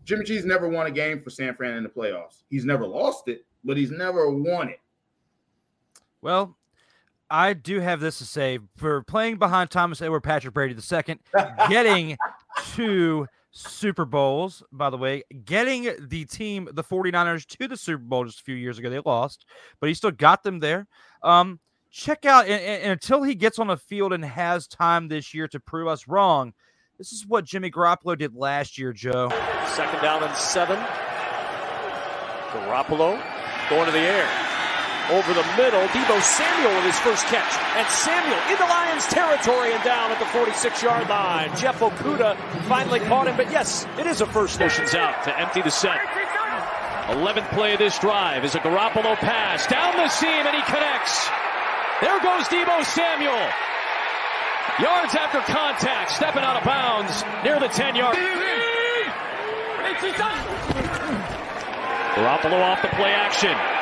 Jimmy G's never won a game for San Fran in the playoffs. He's never lost it, but he's never won it. Well, I do have this to say for playing behind Thomas Edward Patrick Brady II, getting two Super Bowls, by the way, getting the team, the 49ers, to the Super Bowl just a few years ago. They lost, but he still got them there. Um, check out, and, and- and until he gets on the field and has time this year to prove us wrong, this is what Jimmy Garoppolo did last year, Joe. Second down and seven. Garoppolo going to the air. Over the middle, Deebo Samuel with his first catch. And Samuel in the Lions territory and down at the 46 yard line. Jeff Okudah finally caught him, but yes, it is a first motions out to empty the set. 11th play of this drive is a Garoppolo pass down the seam and he connects. There goes Deebo Samuel. Yards after contact, stepping out of bounds near the 10 yard. Garoppolo off the play action.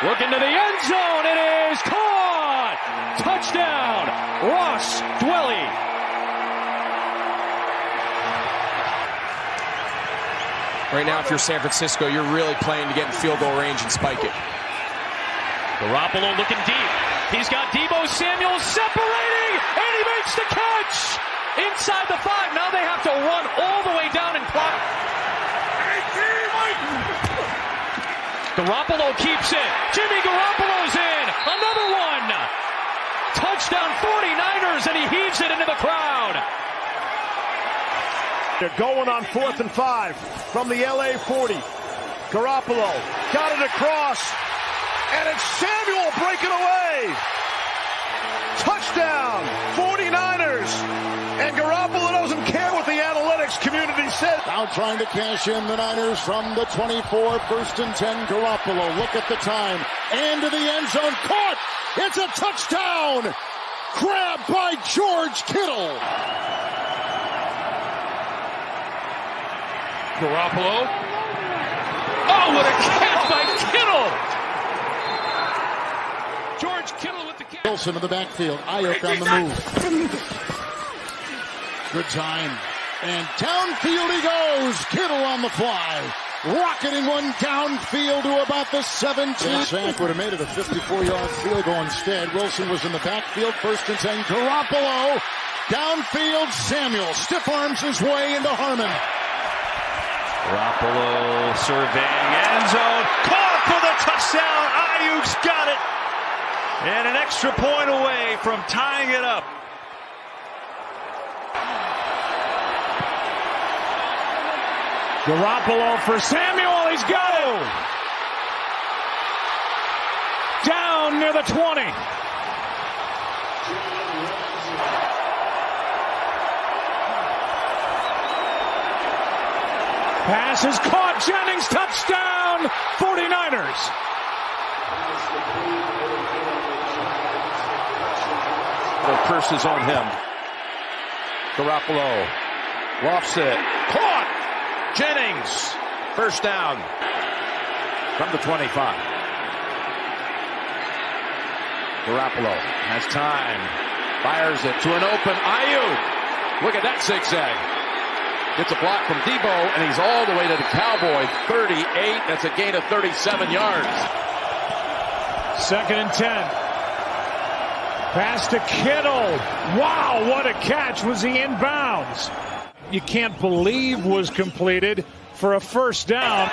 Looking to the end zone. It is caught. Touchdown. Ross Dwelley. Right now, if you're San Francisco, you're really playing to get in field goal range and spike it. Garoppolo looking deep. He's got Deebo Samuel separating, and he makes the catch inside the five. Now they have to run all the way down and clock. Garoppolo keeps it. Jimmy Garoppolo's in. Another one. Touchdown 49ers, and he heaves it into the crowd. They're going on fourth and five from the LA 40. Garoppolo got it across, and it's Samuel breaking away. Touchdown, 49ers. Analytics community says. Now trying to cash in the Niners from the 24, first and 10. Garoppolo, look at the time. And to the end zone, caught. It's a touchdown. Grabbed by George Kittle. Garoppolo. Oh, what a catch by Kittle! George Kittle with the catch. Wilson in the backfield. Aiyuk on the move. Good time. And downfield he goes. Kittle on the fly. Rocketing one downfield to about the 17. Sack would have made it a 54-yard field goal instead. Wilson was in the backfield. First and 10. Garoppolo. Downfield. Samuel stiff arms his way into Harmon. Garoppolo surveying end zone. Caught for the touchdown. Aiyuk's got it. And an extra point away from tying it up. Garoppolo for Samuel. He's got it. Down near the 20. Pass is caught. Jennings touchdown. 49ers. The curse is on him. Garoppolo lofts it. Caught. Jennings. First down from the 25. Garoppolo has time. Fires it to an open Aiyuk. Look at that zigzag. Gets a block from Deebo, and he's all the way to the Cowboy. 38. That's a gain of 37 yards. Second and 10. Pass to Kittle. Wow, what a catch. Was he in bounds? You can't believe was completed for a first down.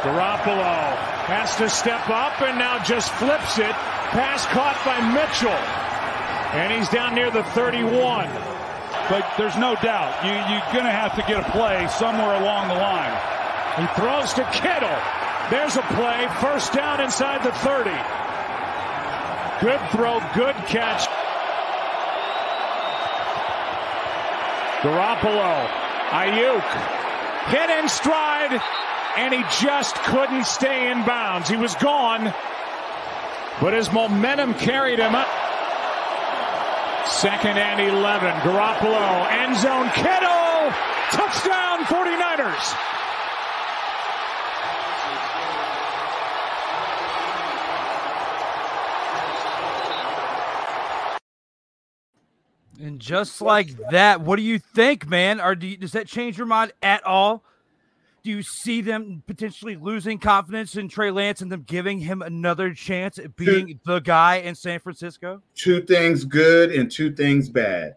Garoppolo has to step up and now just flips it. Pass caught by Mitchell. And he's down near the 31. But there's no doubt you, you're going to have to get a play somewhere along the line. He throws to Kittle. There's a play. First down inside the 30. Good throw, good catch. Garoppolo, Aiyuk, hit in stride, and he just couldn't stay in bounds. He was gone, but his momentum carried him up. Second and 11. Garoppolo, end zone, Kittle, touchdown 49ers. And just like that, what do you think, man? Or do you, does that change your mind at all? Do you see them potentially losing confidence in Trey Lance and them giving him another chance at being the guy in San Francisco? Two things good and two things bad.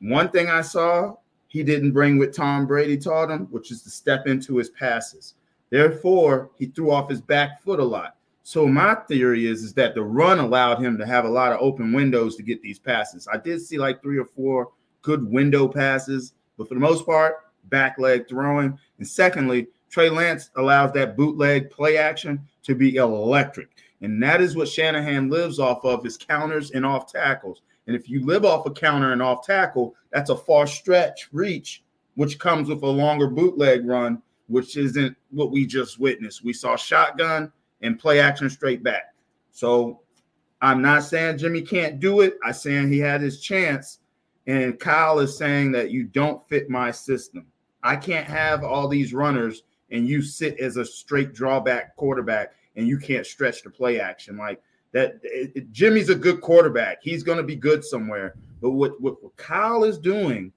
One thing I saw, he didn't bring what Tom Brady taught him, which is to step into his passes. Therefore, he threw off his back foot a lot. So my theory is, is that the run allowed him to have a lot of open windows to get these passes. I did see like three or four good window passes, but for the most part, back leg throwing. And secondly, Trey Lance allows that bootleg play action to be electric. And that is what Shanahan lives off of is counters and off tackles. And if you live off a counter and off tackle, that's a far stretch reach, which comes with a longer bootleg run, which isn't what we just witnessed. We saw shotgun and play action straight back. So I'm not saying Jimmy can't do it. I'm saying he had his chance. And Kyle is saying that you don't fit my system. I can't have all these runners and you sit as a straight drawback quarterback and you can't stretch the play action like that. It, it, Jimmy's a good quarterback. He's going to be good somewhere. But what, what, what Kyle is doing,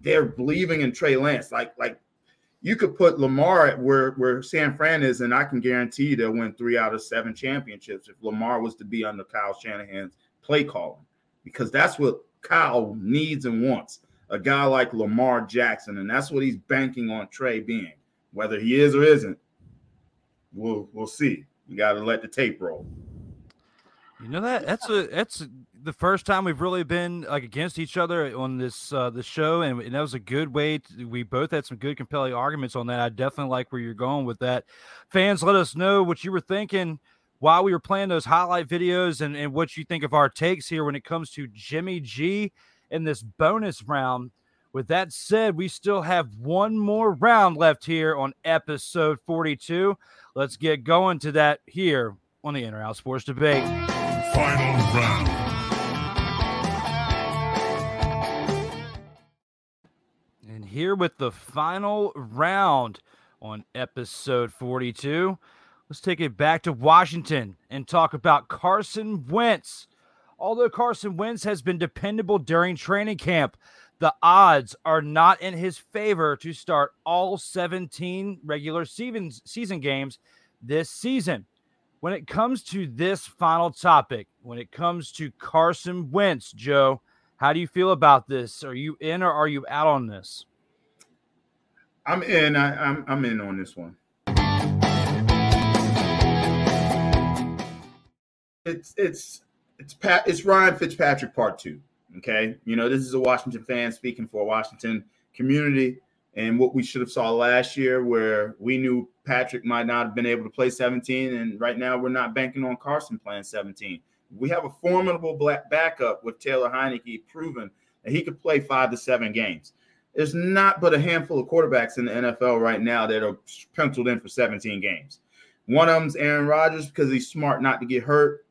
they're believing in Trey Lance. Like like you could put Lamar at where where San Fran is, and I can guarantee they'll win three out of seven championships if Lamar was to be under Kyle Shanahan's play calling, because that's what Kyle needs and wants a guy like Lamar Jackson, and that's what he's banking on Trey being. Whether he is or isn't, we'll we'll see. You got to let the tape roll. You know that that's a that's the first time we've really been like against each other on this uh the show, and, and that was a good way. To, we both had some good compelling arguments on that. I definitely like where you're going with that. Fans, let us know what you were thinking while we were playing those highlight videos, and and what you think of our takes here when it comes to Jimmy G in this bonus round. With that said, we still have one more round left here on episode 42. Let's get going to that here on the In or Out Sports Debate. Final round. Here with the final round on episode 42, let's take it back to Washington and talk about Carson Wentz. Although Carson Wentz has been dependable during training camp, the odds are not in his favor to start all 17 regular season, games this season. When it comes to this final topic, when it comes to Carson Wentz, Joe, how do you feel about this? Are you in or are you out on this? I'm in. I, I'm I'm in on this one. It's it's it's Pat. It's Ryan Fitzpatrick part two. Okay, you know this is a Washington fan speaking for a Washington community. and what we should have saw last year, where we knew Patrick might not have been able to play 17, and right now we're not banking on Carson playing 17. We have a formidable black backup with Taylor Heinicke, proven that he could play five to seven games. There's not but a handful of quarterbacks in the NFL right now that are penciled in for 17 games. One of them's Aaron Rodgers because he's smart not to get hurt.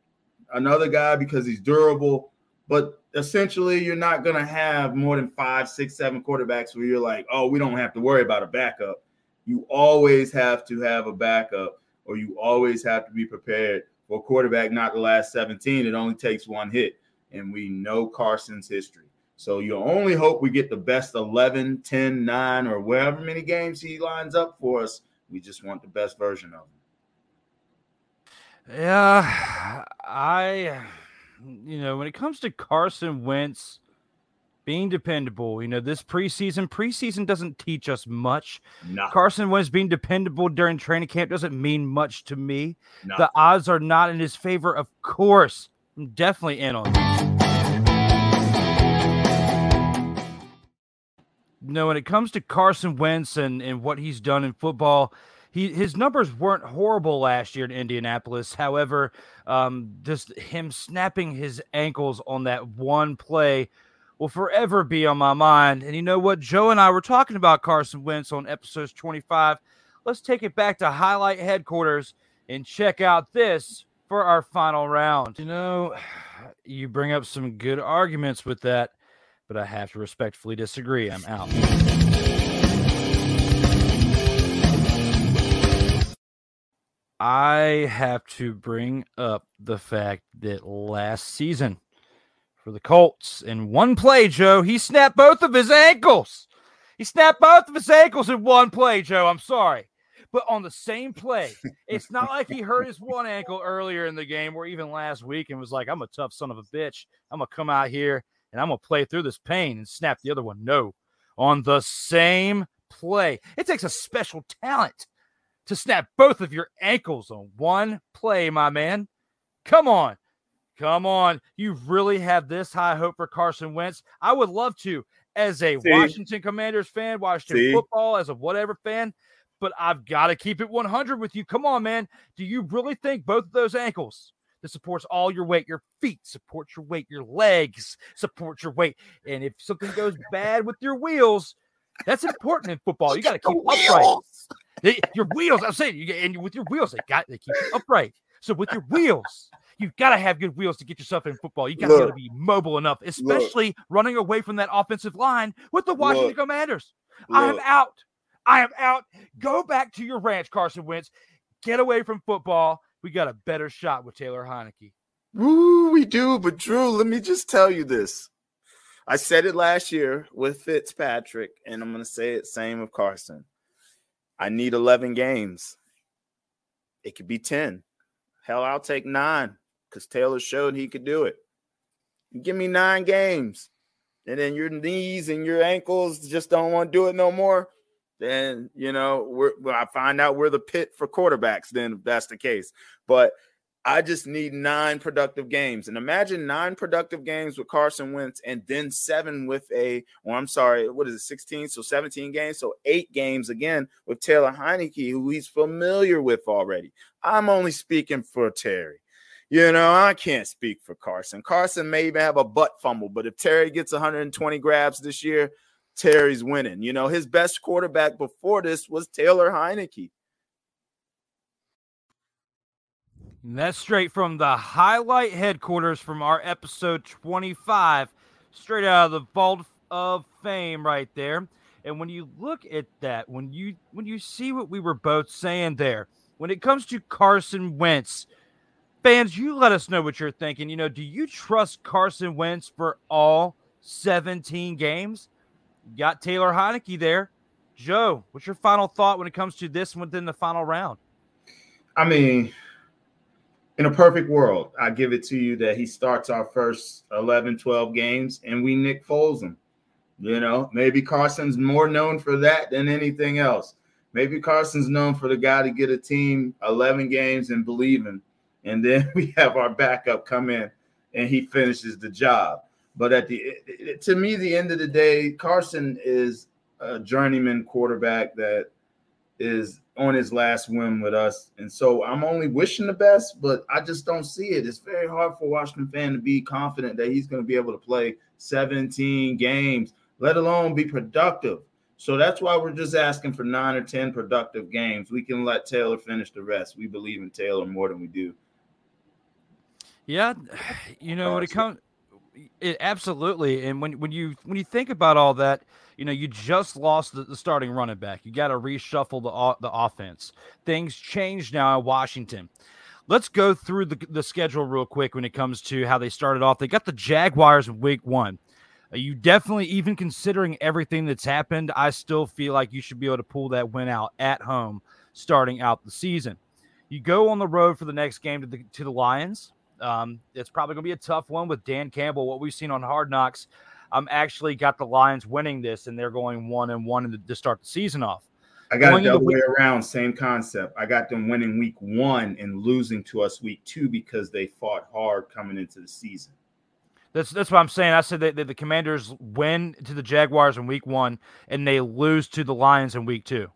Another guy because he's durable. But essentially, you're not going to have more than five, six, seven quarterbacks where you're like, oh, we don't have to worry about a backup. You always have to have a backup, or you always have to be prepared for a quarterback not the last 17. It only takes one hit. And we know Carson's history. So you only hope we get the best 11, 10, 9, or wherever many games he lines up for us. We just want the best version of him. Yeah, I you know, when it comes to Carson Wentz being dependable, you know, this preseason, preseason doesn't teach us much. Carson Wentz being dependable during training camp doesn't mean much to me. The odds are not in his favor, of course. I'm definitely in on this. Know, when it comes to Carson Wentz and, and what he's done in football, he his numbers weren't horrible last year in Indianapolis. However, um, just him snapping his ankles on that one play will forever be on my mind. And you know what? Joe and I were talking about Carson Wentz on episodes 25. Let's take it back to highlight headquarters and check out this for our final round. You know, you bring up some good arguments with that, but I have to respectfully disagree. I'm out. I have to bring up the fact that last season for the Colts, in one play, Joe, he snapped both of his ankles. He snapped both of his ankles in one play, Joe. I'm sorry. But on the same play, it's not like he hurt his one ankle earlier in the game or even last week and was like, I'm a tough son of a bitch. I'm going to come out here and I'm going to play through this pain and snap the other one. No. On the same play, it takes a special talent to snap both of your ankles on one play, my man. Come on. Come on. You really have this high hope for Carson Wentz? I would love to, as a See? Washington Commanders fan, Washington See? football, as a whatever fan, but I've got to keep it 100 with you. Come on, man. Do you really think both of those ankles that supports all your weight, your feet support your weight, your legs support your weight? And if something goes bad with your wheels, that's important in football. You got to keep upright. They, your wheels, I'm saying, you, and with your wheels, they got they keep you upright. So with your wheels, you've got to have good wheels to get yourself in football. You got to be mobile enough, especially look, running away from that offensive line with the Washington look, Commanders. Look. I am out. I am out. Go back to your ranch, Carson Wentz. Get away from football. We got a better shot with Taylor Heinicke. Woo, we do. But Drew, let me just tell you this. I said it last year with Fitzpatrick, and I'm going to say it same with Carson. I need 11 games. It could be 10. Hell, I'll take nine because Taylor showed he could do it. Give me nine games. And then your knees and your ankles just don't want to do it no more. Then, you know, we're, I find out we're the pit for quarterbacks, then if that's the case. But I just need nine productive games. And imagine nine productive games with Carson Wentz and then seven with a, or I'm sorry, what is it, 16? So 17 games. So eight games again with Taylor Heinicke, who he's familiar with already. I'm only speaking for Terry. You know, I can't speak for Carson. Carson may even have a butt fumble, but if Terry gets 120 grabs this year, Terry's winning. You know, his best quarterback before this was Taylor Heinicke. And that's straight from the highlight headquarters from our episode 25, straight out of the vault of fame right there. And when you look at that, when you when you see what we were both saying there, when it comes to Carson Wentz, fans, you let us know what you're thinking. You know, do you trust Carson Wentz for all 17 games? Got Taylor Heinicke there. Joe, what's your final thought when it comes to this within the final round? I mean, in a perfect world, I give it to you that he starts our first 11, 12 games and we Nick Foles him. You know, maybe Carson's more known for that than anything else. Maybe Carson's known for the guy to get a team 11 games and believe. And then we have our backup come in and he finishes the job. But at the to me, the end of the day, Carson is a journeyman quarterback that is on his last win with us. And so I'm only wishing the best, but I just don't see it. It's very hard for a Washington fan to be confident that he's going to be able to play 17 games, let alone be productive. So that's why we're just asking for nine or 10 productive games. We can let Taylor finish the rest. We believe in Taylor more than we do. Yeah, you know, when it comes it, absolutely. And when when you when you think about all that, you know, you just lost the, the starting running back. You got to reshuffle the the offense. Things change now in Washington. Let's go through the, the schedule real quick when it comes to how they started off. They got the Jaguars in week one. You definitely, even considering everything that's happened, I still feel like you should be able to pull that win out at home starting out the season. You go on the road for the next game to the to the Lions. Um, it's probably going to be a tough one with Dan Campbell. What we've seen on Hard Knocks, I'm actually got the Lions winning this, and they're going one and one to start the season off. I got going it the other week- way around. Same concept. I got them winning week one and losing to us week two because they fought hard coming into the season. That's that's what I'm saying. I said that, that the Commanders win to the Jaguars in week one and they lose to the Lions in week two.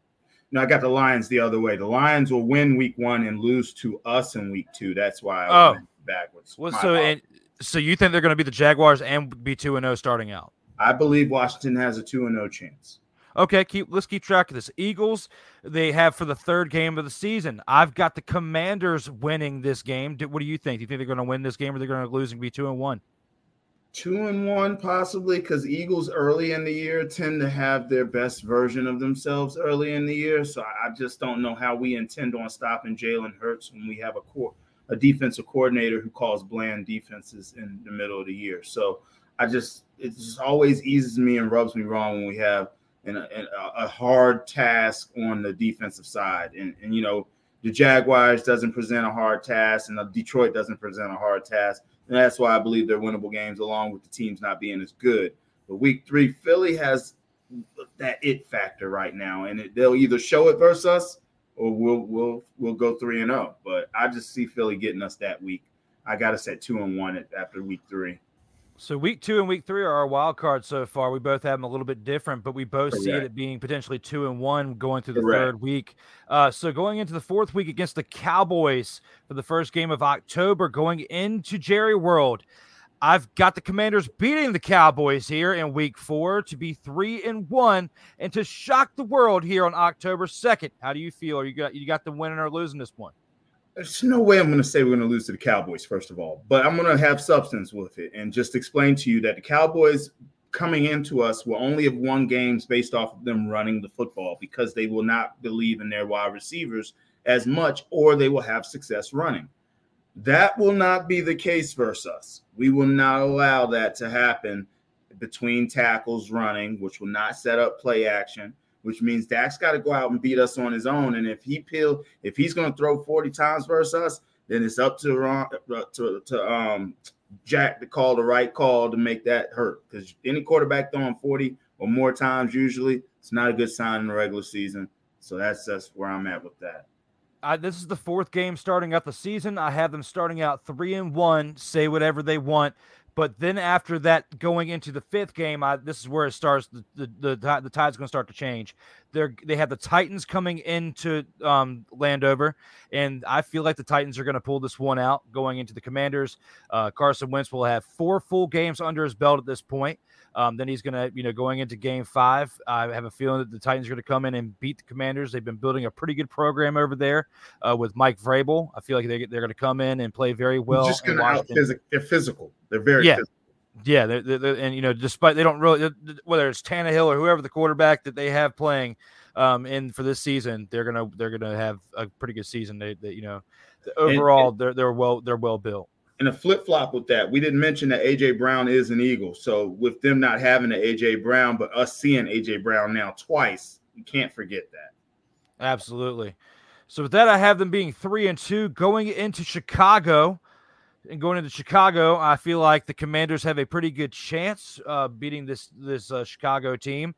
No, I got the Lions the other way. The Lions will win week one and lose to us in week two. That's why I oh backwards. Well, so and, so you think they're going to be the Jaguars and be two and zero oh starting out? I believe Washington has a two and zero oh chance. Okay, keep let's keep track of this. Eagles, they have for the third game of the season. I've got the Commanders winning this game. What do you think? Do you think they're going to win this game or they're going to lose and be two and one? Two and one, possibly, because Eagles early in the year tend to have their best version of themselves early in the year. So I just don't know how we intend on stopping Jalen Hurts when we have a core a defensive coordinator who calls bland defenses in the middle of the year. So I just it just always eases me and rubs me wrong when we have an, a, a hard task on the defensive side. And, and you know the Jaguars doesn't present a hard task, and Detroit doesn't present a hard task. And that's why I believe they're winnable games, along with the teams not being as good. But week three, Philly has that it factor right now, and it, they'll either show it versus us or we'll we'll we'll go three and zero. Oh. But I just see Philly getting us that week. I got us at two and one after week three. So week two and week three are our wild cards so far. We both have them a little bit different, but we both Correct. see it being potentially two and one going through the Correct. third week. Uh, so going into the fourth week against the Cowboys for the first game of October, going into Jerry World. I've got the Commanders beating the Cowboys here in week four to be three and one and to shock the world here on October 2nd. How do you feel? Are you got you got the winning or losing this one? There's no way I'm going to say we're going to lose to the Cowboys, first of all, but I'm going to have substance with it and just explain to you that the Cowboys coming into us will only have won games based off of them running the football because they will not believe in their wide receivers as much or they will have success running. That will not be the case versus us. We will not allow that to happen between tackles running, which will not set up play action, which means Dak's got to go out and beat us on his own. And if he peel, if he's going to throw 40 times versus us, then it's up to uh, to, to um, Jack to call the right call to make that hurt. Because any quarterback throwing 40 or more times usually, it's not a good sign in the regular season. So that's that's where I'm at with that. I, this is the fourth game starting out the season. I have them starting out three and one. Say whatever they want, but then after that, going into the fifth game, I, this is where it starts. The the the, the tide's going to start to change. They're they have the Titans coming into um, Landover, and I feel like the Titans are going to pull this one out going into the Commanders. Uh, Carson Wentz will have four full games under his belt at this point. Um, then he's going to, you know, going into game five, I have a feeling that the Titans are going to come in and beat the Commanders. They've been building a pretty good program over there uh, with Mike Vrabel. I feel like they, they're going to come in and play very well. Just going to physical. They're physical. They're very yeah. Physical. Yeah, they're, they're, they're, and you know, despite they don't really whether it's Tannehill or whoever the quarterback that they have playing um, in for this season, they're gonna they're gonna have a pretty good season. They, they you know, overall and, they're they're well they're well built and a flip flop with that. We didn't mention that AJ Brown is an Eagle. So with them not having an AJ Brown, but us seeing AJ Brown now twice, you can't forget that. Absolutely. So with that, I have them being three and two going into Chicago. And going into Chicago, I feel like the Commanders have a pretty good chance uh, beating this this uh, Chicago team.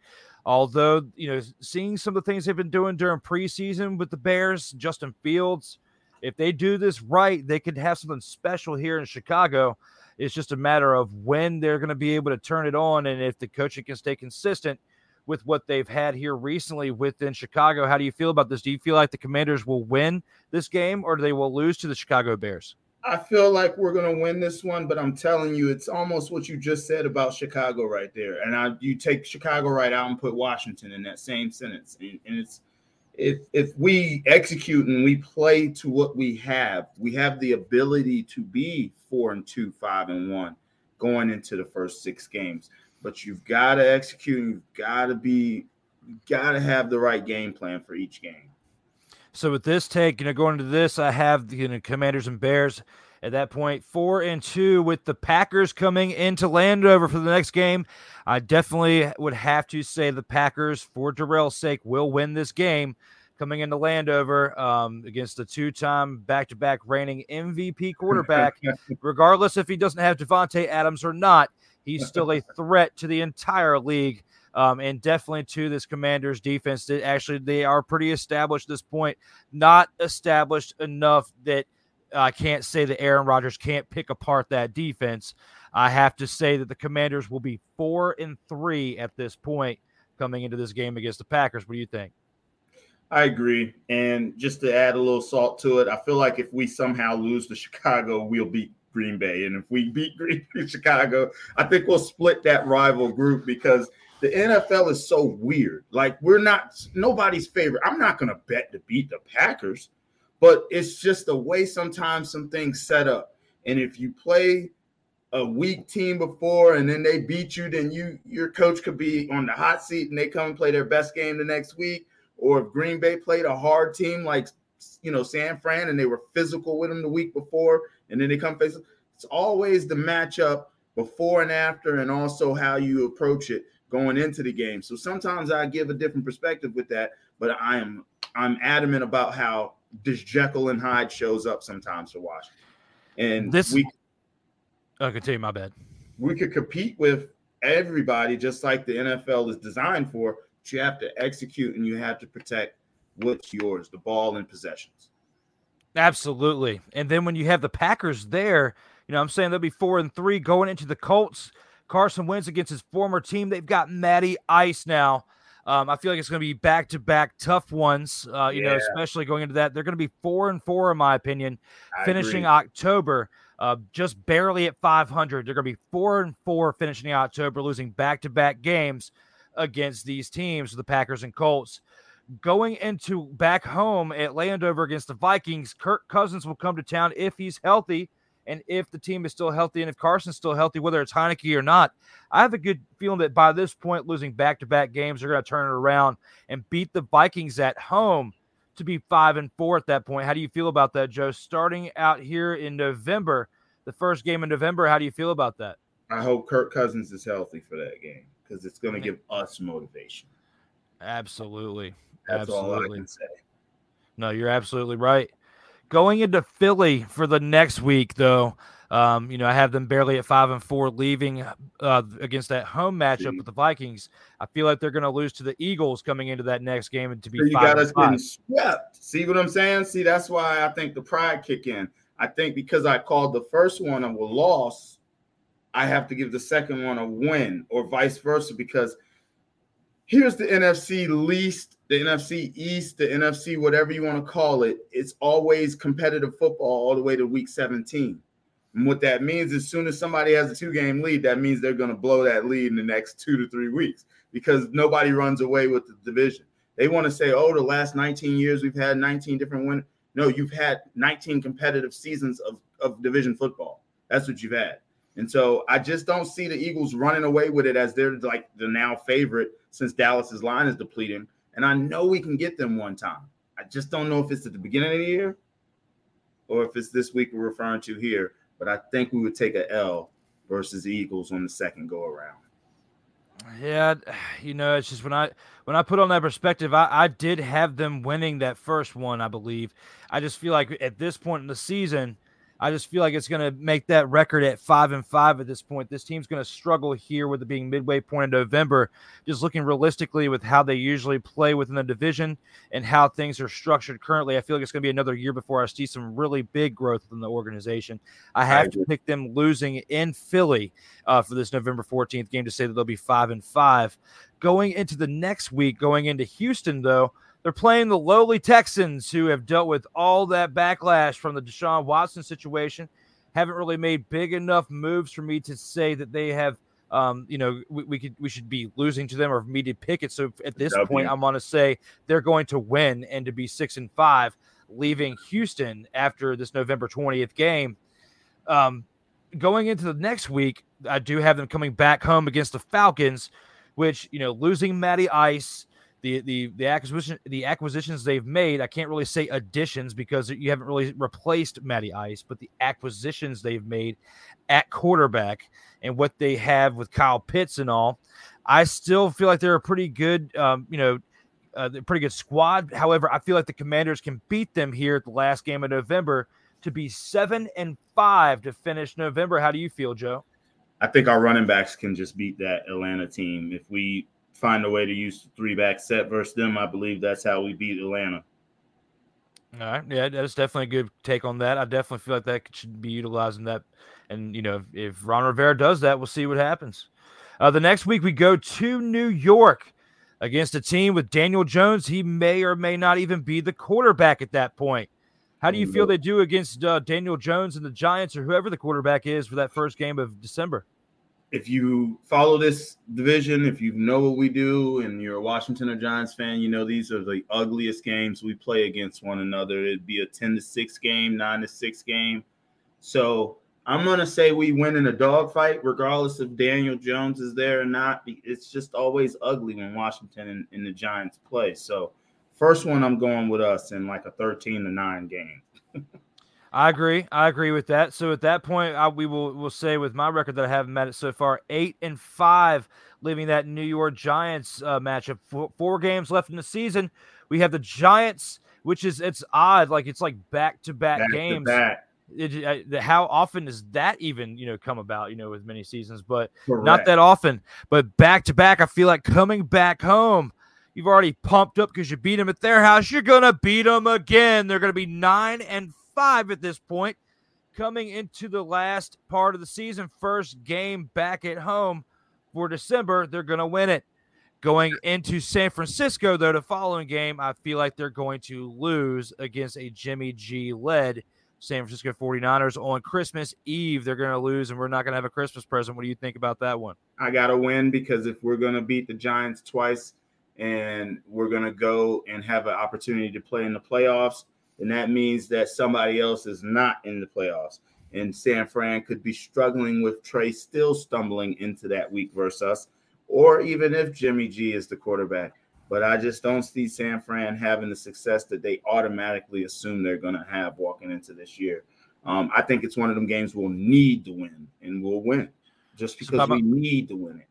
Although you know, seeing some of the things they've been doing during preseason with the Bears, Justin Fields, if they do this right, they could have something special here in Chicago. It's just a matter of when they're going to be able to turn it on, and if the coaching can stay consistent with what they've had here recently within Chicago. How do you feel about this? Do you feel like the Commanders will win this game or they will lose to the Chicago Bears? I feel like we're gonna win this one, but I'm telling you, it's almost what you just said about Chicago right there. And I, you take Chicago right out and put Washington in that same sentence, and, and it's if if we execute and we play to what we have, we have the ability to be four and two, five and one, going into the first six games. But you've got to execute. And you've got to be, got to have the right game plan for each game. So with this take, you know, going into this, I have the you know, Commanders and Bears at that point, four and two with the Packers coming into Landover for the next game. I definitely would have to say the Packers, for Darrell's sake, will win this game coming into Landover um, against the two-time back-to-back reigning MVP quarterback. regardless if he doesn't have Davante Adams or not, he's still a threat to the entire league um, and definitely to this Commanders defense. That actually they are pretty established at this point, not established enough that I can't say that Aaron Rodgers can't pick apart that defense. I have to say that the Commanders will be four and three at this point coming into this game against the Packers. What do you think? I agree. And just to add a little salt to it, I feel like if we somehow lose to Chicago, we'll beat Green Bay. And if we beat Green Bay, Chicago, I think we'll split that rival group because the NFL is so weird. Like we're not nobody's favorite. I'm not going to bet to beat the Packers, but it's just the way sometimes some things set up. And if you play a weak team before and then they beat you, then you your coach could be on the hot seat and they come and play their best game the next week. Or if Green Bay played a hard team like you know San Fran and they were physical with them the week before, and then they come face. It's always the matchup before and after, and also how you approach it going into the game. So sometimes I give a different perspective with that, but I am I'm adamant about how this Jekyll and Hyde shows up sometimes for Washington. And this we I can tell you my bad. We could compete with everybody just like the NFL is designed for, but you have to execute and you have to protect what's yours, the ball and possessions. Absolutely. And then when you have the Packers there, you know, I'm saying they'll be four and three going into the Colts Carson Wentz against his former team. They've got Matty Ice now. Um, I feel like it's going to be back to back tough ones, uh, you yeah. know, especially going into that. They're going to be four and four, in my opinion, I finishing agree. October uh, just barely at 500. They're going to be four and four finishing October, losing back to back games against these teams, the Packers and Colts. Going into back home at Landover against the Vikings, Kirk Cousins will come to town if he's healthy and if the team is still healthy and if Carson's still healthy, whether it's Heinicke or not, I have a good feeling that by this point, losing back to back games, they're going to turn it around and beat the Vikings at home to be five and four at that point. How do you feel about that, Joe? Starting out here in November, the first game in November, how do you feel about that? I hope Kirk Cousins is healthy for that game because it's going to give us motivation. Absolutely. That's absolutely. all I can say. No, you're absolutely right. Going into Philly for the next week, though, um, you know, I have them barely at five and four, leaving uh, against that home matchup with the Vikings. I feel like they're going to lose to the Eagles coming into that next game and to be. So you got us getting swept. See what I'm saying? See, that's why I think the pride kick in. I think because I called the first one a loss, I have to give the second one a win, or vice versa, because here's the NFC least, the NFC East, the NFC, whatever you want to call it. It's always competitive football all the way to week 17. And what that means, as soon as somebody has a two game lead, that means they're going to blow that lead in the next two to three weeks because nobody runs away with the division. They want to say, oh, the last 19 years we've had 19 different winners. No, you've had 19 competitive seasons of, of division football. That's what you've had. And so I just don't see the Eagles running away with it as they're like the now favorite since Dallas's line is depleting. And I know we can get them one time. I just don't know if it's at the beginning of the year or if it's this week we're referring to here. But I think we would take a L versus the Eagles on the second go around. Yeah, you know, it's just when I when I put on that perspective, I, I did have them winning that first one, I believe. I just feel like at this point in the season, I just feel like it's going to make that record at five and five at this point. This team's going to struggle here with it being midway point in November. Just looking realistically with how they usually play within the division and how things are structured currently, I feel like it's going to be another year before I see some really big growth within the organization. I have to pick them losing in Philly uh, for this November 14th game to say that they'll be five and five. Going into the next week, going into Houston, though. They're playing the lowly Texans, who have dealt with all that backlash from the Deshaun Watson situation. Haven't really made big enough moves for me to say that they have, um, you know, we, we, could we should be losing to them or me to pick it. So at this w. point, I'm going to say they're going to win and to be six and five, leaving Houston after this November 20th game. Um, going into the next week, I do have them coming back home against the Falcons, which you know, losing Matty Ice the the the acquisition the acquisitions they've made. I can't really say additions because you haven't really replaced Matty Ice, but the acquisitions they've made at quarterback and what they have with Kyle Pitts and all, I still feel like they're a pretty good, um, you know, uh, pretty good squad. However, I feel like the Commanders can beat them here at the last game of November to be seven and five to finish November. How do you feel, Joe? I think our running backs can just beat that Atlanta team if we find a way to use the three back set versus them. I believe that's how we beat Atlanta. All right, yeah, that's definitely a good take on that. I definitely feel like that should be utilizing that, and you know, if, if Ron Rivera does that, we'll see what happens. Uh, the next week we go to New York against a team with Daniel Jones. He may or may not even be the quarterback at that point. How do you feel they do against uh, Daniel Jones and the Giants or whoever the quarterback is for that first game of December? If you follow this division, if you know what we do, and you're a Washington or Giants fan, you know these are the ugliest games we play against one another. It'd be a 10 to 6 game, 9 to 6 game. So I'm gonna say we win in a dogfight, regardless if Daniel Jones is there or not. It's just always ugly when Washington and, and the Giants play. So first one, I'm going with us in like a 13 to 9 game. I agree. I agree with that. So at that point, I, we will will say with my record that I haven't met it so far, eight and five, leaving that New York Giants uh, matchup. Four, four games left in the season. We have the Giants, which is it's odd, like it's like back to back games. It, uh, how often does that even you know come about? You know, with many seasons, but Correct. not that often. But back to back, I feel like coming back home. You've already pumped up because you beat them at their house. You're gonna beat them again. They're gonna be nine and five at this point. Coming into the last part of the season, first game back at home for December, they're going to win it. Going into San Francisco, though, the following game, I feel like they're going to lose against a Jimmy G led San Francisco 49ers on Christmas Eve. They're going to lose, and we're not going to have a Christmas present. What do you think about that one? I got to win because if we're going to beat the Giants twice and we're going to go and have an opportunity to play in the playoffs, and that means that somebody else is not in the playoffs. And San Fran could be struggling with Trey still stumbling into that week versus us, or even if Jimmy G is the quarterback. But I just don't see San Fran having the success that they automatically assume they're going to have walking into this year. Um, I think it's one of them games we'll need to win, and we'll win just because so we need to win it.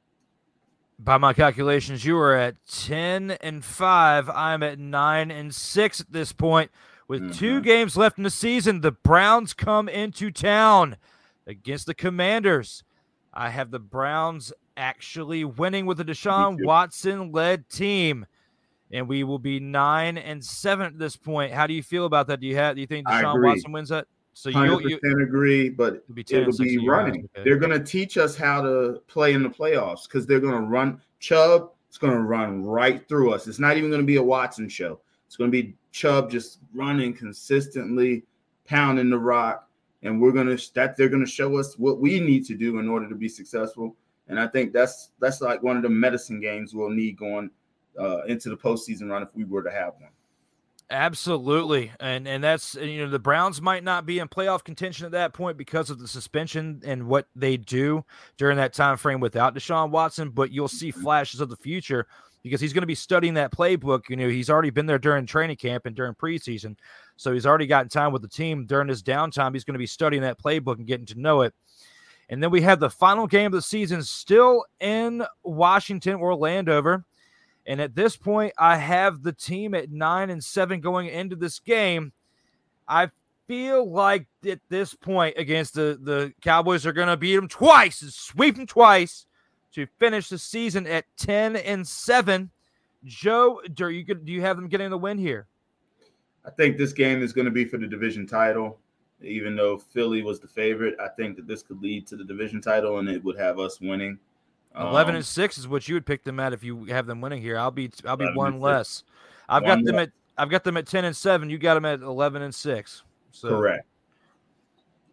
By my calculations, you are at 10 and 5. I'm at 9 and 6 at this point. With mm-hmm. two games left in the season, the Browns come into town against the Commanders. I have the Browns actually winning with a Deshaun Watson led team. And we will be nine and seven at this point. How do you feel about that? Do you have do you think Deshaun Watson wins that? So you you agree, but it'll be, it'll be running. Okay. They're gonna teach us how to play in the playoffs because they're gonna run Chubb. It's gonna run right through us. It's not even gonna be a Watson show. It's gonna be Chubb just running consistently, pounding the rock, and we're gonna that they're gonna show us what we need to do in order to be successful. And I think that's that's like one of the medicine games we'll need going uh, into the postseason run if we were to have one. Absolutely, and and that's you know the Browns might not be in playoff contention at that point because of the suspension and what they do during that time frame without Deshaun Watson, but you'll see mm-hmm. flashes of the future because he's going to be studying that playbook. You know, he's already been there during training camp and during preseason. So he's already gotten time with the team during his downtime. He's going to be studying that playbook and getting to know it. And then we have the final game of the season still in Washington or Landover. And at this point, I have the team at nine and seven going into this game. I feel like at this point against the the Cowboys are going to beat them twice and sweep them twice to finish the season at 10 and 7. Joe, do you do you have them getting the win here? I think this game is going to be for the division title. Even though Philly was the favorite, I think that this could lead to the division title and it would have us winning. Eleven Um, and six is what you would pick them at if you have them winning here. I'll be I'll be one less. I've One got them at I've got them at ten and seven. You got them at eleven and six. So Correct.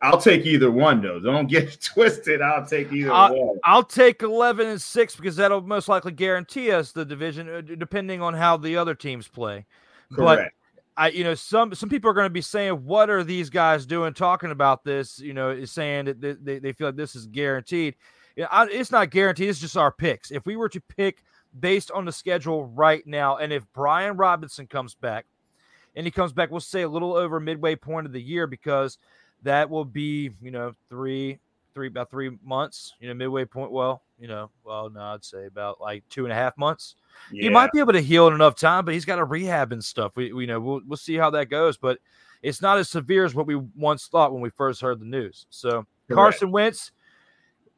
I'll take either one though. Don't get twisted. I'll take either I'll, one. I'll take 11 and 6 because that'll most likely guarantee us the division uh, depending on how the other teams play. But Correct. I you know some some people are going to be saying what are these guys doing talking about this, you know, is saying that they, they, feel like this is guaranteed. Yeah, I, it's not guaranteed, it's just our picks. If we were to pick based on the schedule right now and if Brian Robinson comes back and he comes back we'll say a little over midway point of the year because that will be, you know, 3 three about three months, you know, midway point. Well, you know, well, no, I'd say about like two and a half months. He might be able to heal in enough time, but he's got to rehab and stuff. We, we you know, we'll we'll see how that goes, but it's not as severe as what we once thought when we first heard the news. So Carson Wentz,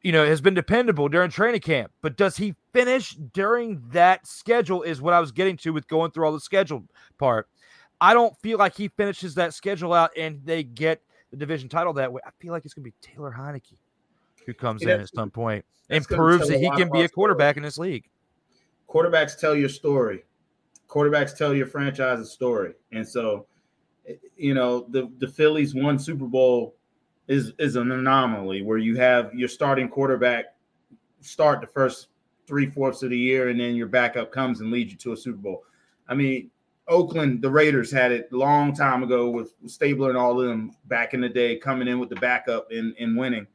you know, has been dependable during training camp, but does he finish during that schedule? Is what I was getting to with going through all the schedule part. I don't feel like he finishes that schedule out and they get the division title that way. I feel like it's going to be Taylor Heinicke who comes in at some point and proves that he can be a quarterback in this league. quarterbacks tell your story. Quarterbacks tell your franchise's story. And so, eh, you know, the the Phillies won Super Bowl is is an anomaly where you have your starting quarterback start the first three fourths of the year, and then your backup comes and leads you to a Super Bowl. I mean, Oakland, the Raiders had it long time ago with Stabler and all of them back in the day, coming in with the backup and, and winning.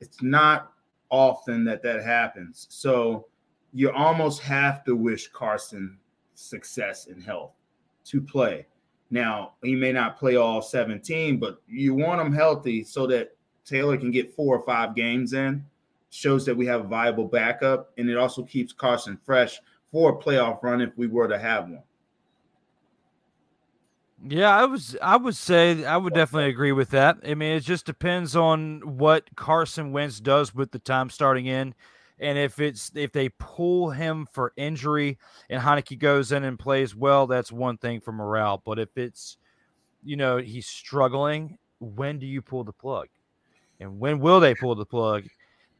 It's not often that that happens. So you almost have to wish Carson success and health to play. Now, he may not play all 17, but you want him healthy so that Taylor can get four or five games in, shows that we have a viable backup, and it also keeps Carson fresh for a playoff run if we were to have one. Yeah, I was I would say I would definitely agree with that. I mean, it just depends on what Carson Wentz does with the time starting in. And if it's if they pull him for injury and Heinicke goes in and plays well, that's one thing for morale. But if it's you know he's struggling, when do you pull the plug? And when will they pull the plug?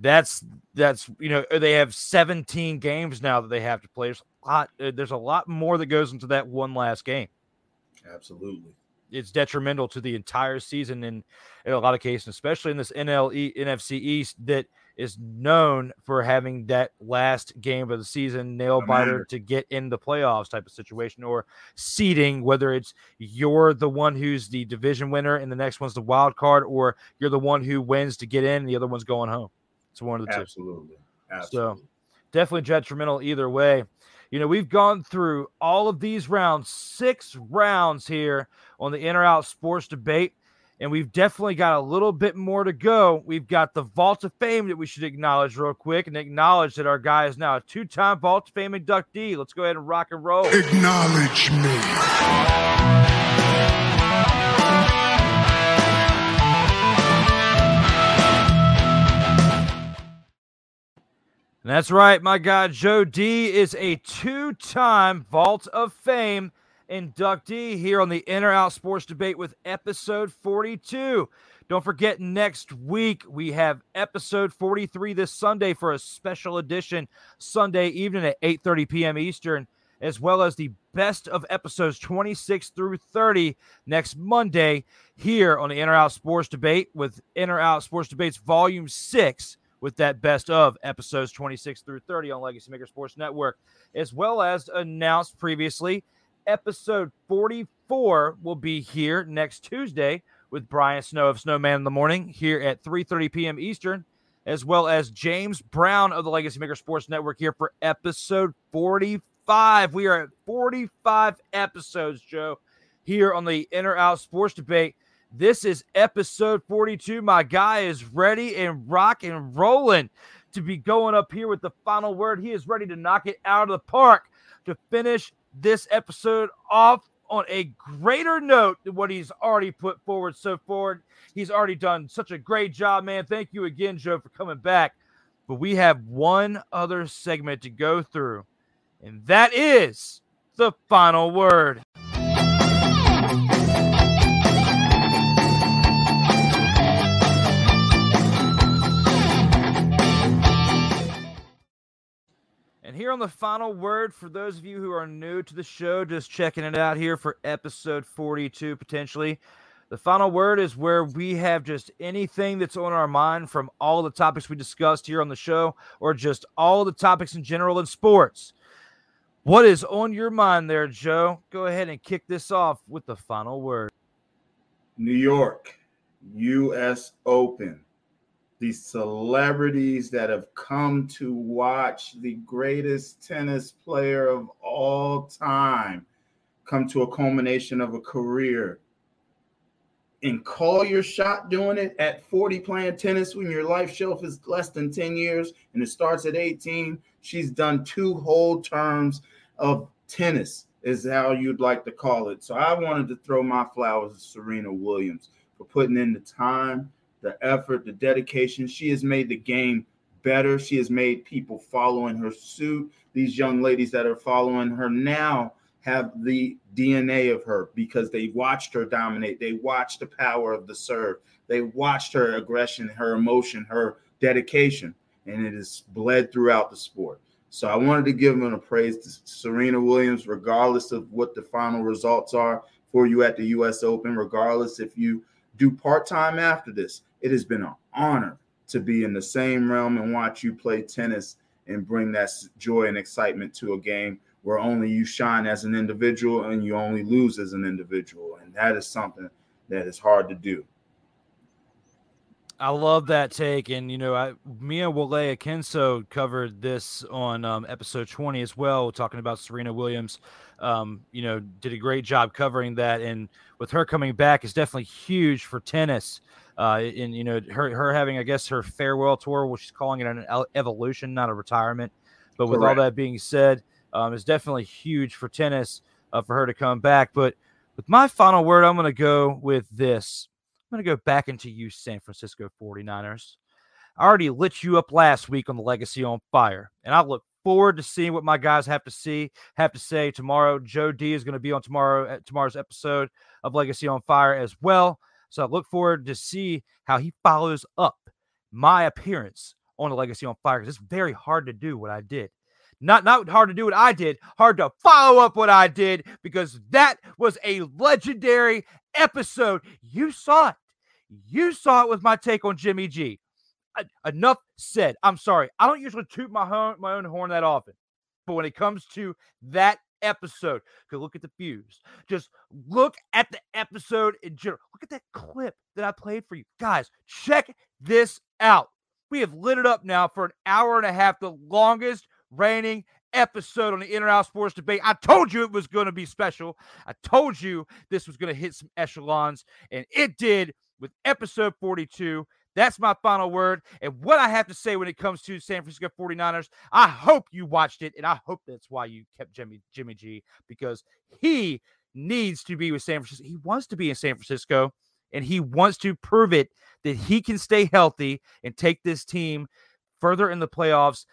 That's that's you know they have 17 games now that they have to play. There's a lot. uh, There's a lot more that goes into that one last game Absolutely. it's detrimental to the entire season in, in a lot of cases, especially in this NLE NFC East that is known for having that last game of the season nail biter to get in the playoffs type of situation or seeding, whether it's you're the one who's the division winner and the next one's the wild card, or you're the one who wins to get in and the other one's going home. It's one of the two. Absolutely. So definitely detrimental either way. You know, we've gone through all of these rounds, six rounds here on the In or Out Sports Debate, and we've definitely got a little bit more to go. We've got the Vault of Fame that we should acknowledge real quick and acknowledge that our guy is now a two time Vault of Fame inductee. Let's go ahead and rock and roll. Acknowledge me. And that's right, my guy Joe D is a two-time Vault of Fame inductee here on the In or Out Sports Debate with episode 42. Don't forget, next week we have episode 43 this Sunday for a special edition Sunday evening at 8:30 p.m. Eastern, as well as the best of episodes 26 through 30 next Monday here on the In or Out Sports Debate with In or Out Sports Debates Volume 6 with that best of episodes 26 through 30 on Legacy Maker Sports Network, as well as announced previously. Episode 44 will be here next Tuesday with Brian Snow of Snowman in the Morning here at 3:30 p.m. Eastern, as well as James Brown of the Legacy Maker Sports Network here for episode 45. We are at 45 episodes, Joe, here on the In or Out Sports Debate. This is episode 42. My guy is ready and rock and rolling to be going up here with the final word. He is ready to knock it out of the park to finish this episode off on a greater note than what he's already put forward so far. He's already done such a great job, man. Thank you again, Joe, for coming back. But we have one other segment to go through, and that is the final word. And here on the final word, for those of you who are new to the show, just checking it out here for episode 42 potentially. The final word is where we have just anything that's on our mind from all the topics we discussed here on the show, or just all the topics in general in sports. What is on your mind there, Joe? Go ahead and kick this off with the final word. New York, U.S. Open the celebrities that have come to watch the greatest tennis player of all time come to a culmination of a career. And call your shot doing it at 40 playing tennis when your life shelf is less than 10 years and it starts at 18 she's done two whole terms of tennis is how you'd like to call it. So i wanted to throw my flowers to serena williams for putting in the time the effort, the dedication. She has made the game better. She has made people following her suit. These young ladies that are following her now have the DNA of her because they watched her dominate. They watched the power of the serve. They watched her aggression, her emotion, her dedication, and it has bled throughout the sport. So I wanted to give them a praise to Serena Williams, regardless of what the final results are for you at the U.S. Open, regardless if you do part time after this. It has been an honor to be in the same realm and watch you play tennis and bring that joy and excitement to a game where only you shine as an individual and you only lose as an individual. And that is something that is hard to do. I love that take, and you know, I, Mia Wale Akinso covered this on um, episode twenty as well, talking about Serena Williams. Um, you know, did a great job covering that, and with her coming back, is definitely huge for tennis. Uh, and you know, her her having, I guess, her farewell tour, which she's calling it an evolution, not a retirement. But with Correct. all that being said, um, it's definitely huge for tennis uh, for her to come back. But with my final word, I'm going to go with this. I'm going to go back into you, San Francisco 49ers. I already lit you up last week on the Legacy on Fire, and I look forward to seeing what my guys have to see, have to say tomorrow. Joe D is going to be on tomorrow at tomorrow's episode of Legacy on Fire as well. So I look forward to see how he follows up my appearance on the Legacy on Fire because it's very hard to do what I did. Not not hard to do what I did, hard to follow up what I did because that was a legendary episode. You saw it. You saw it with my take on Jimmy G. enough said. I'm sorry. I don't usually toot my own, my own horn that often. But when it comes to that episode, go look at the fuse. Just look at the episode in general. Look at that clip that I played for you. Guys, check this out. We have lit it up now for an hour and a half, the longest reigning episode on the In or Out Sports Debate. I told you it was going to be special. I told you this was going to hit some echelons, and it did with episode 42. That's my final word. And what I have to say when it comes to San Francisco 49ers, I hope you watched it, and I hope that's why you kept Jimmy Jimmy G because he needs to be with San Francisco. He wants to be in San Francisco, and he wants to prove it that he can stay healthy and take this team further in the playoffs.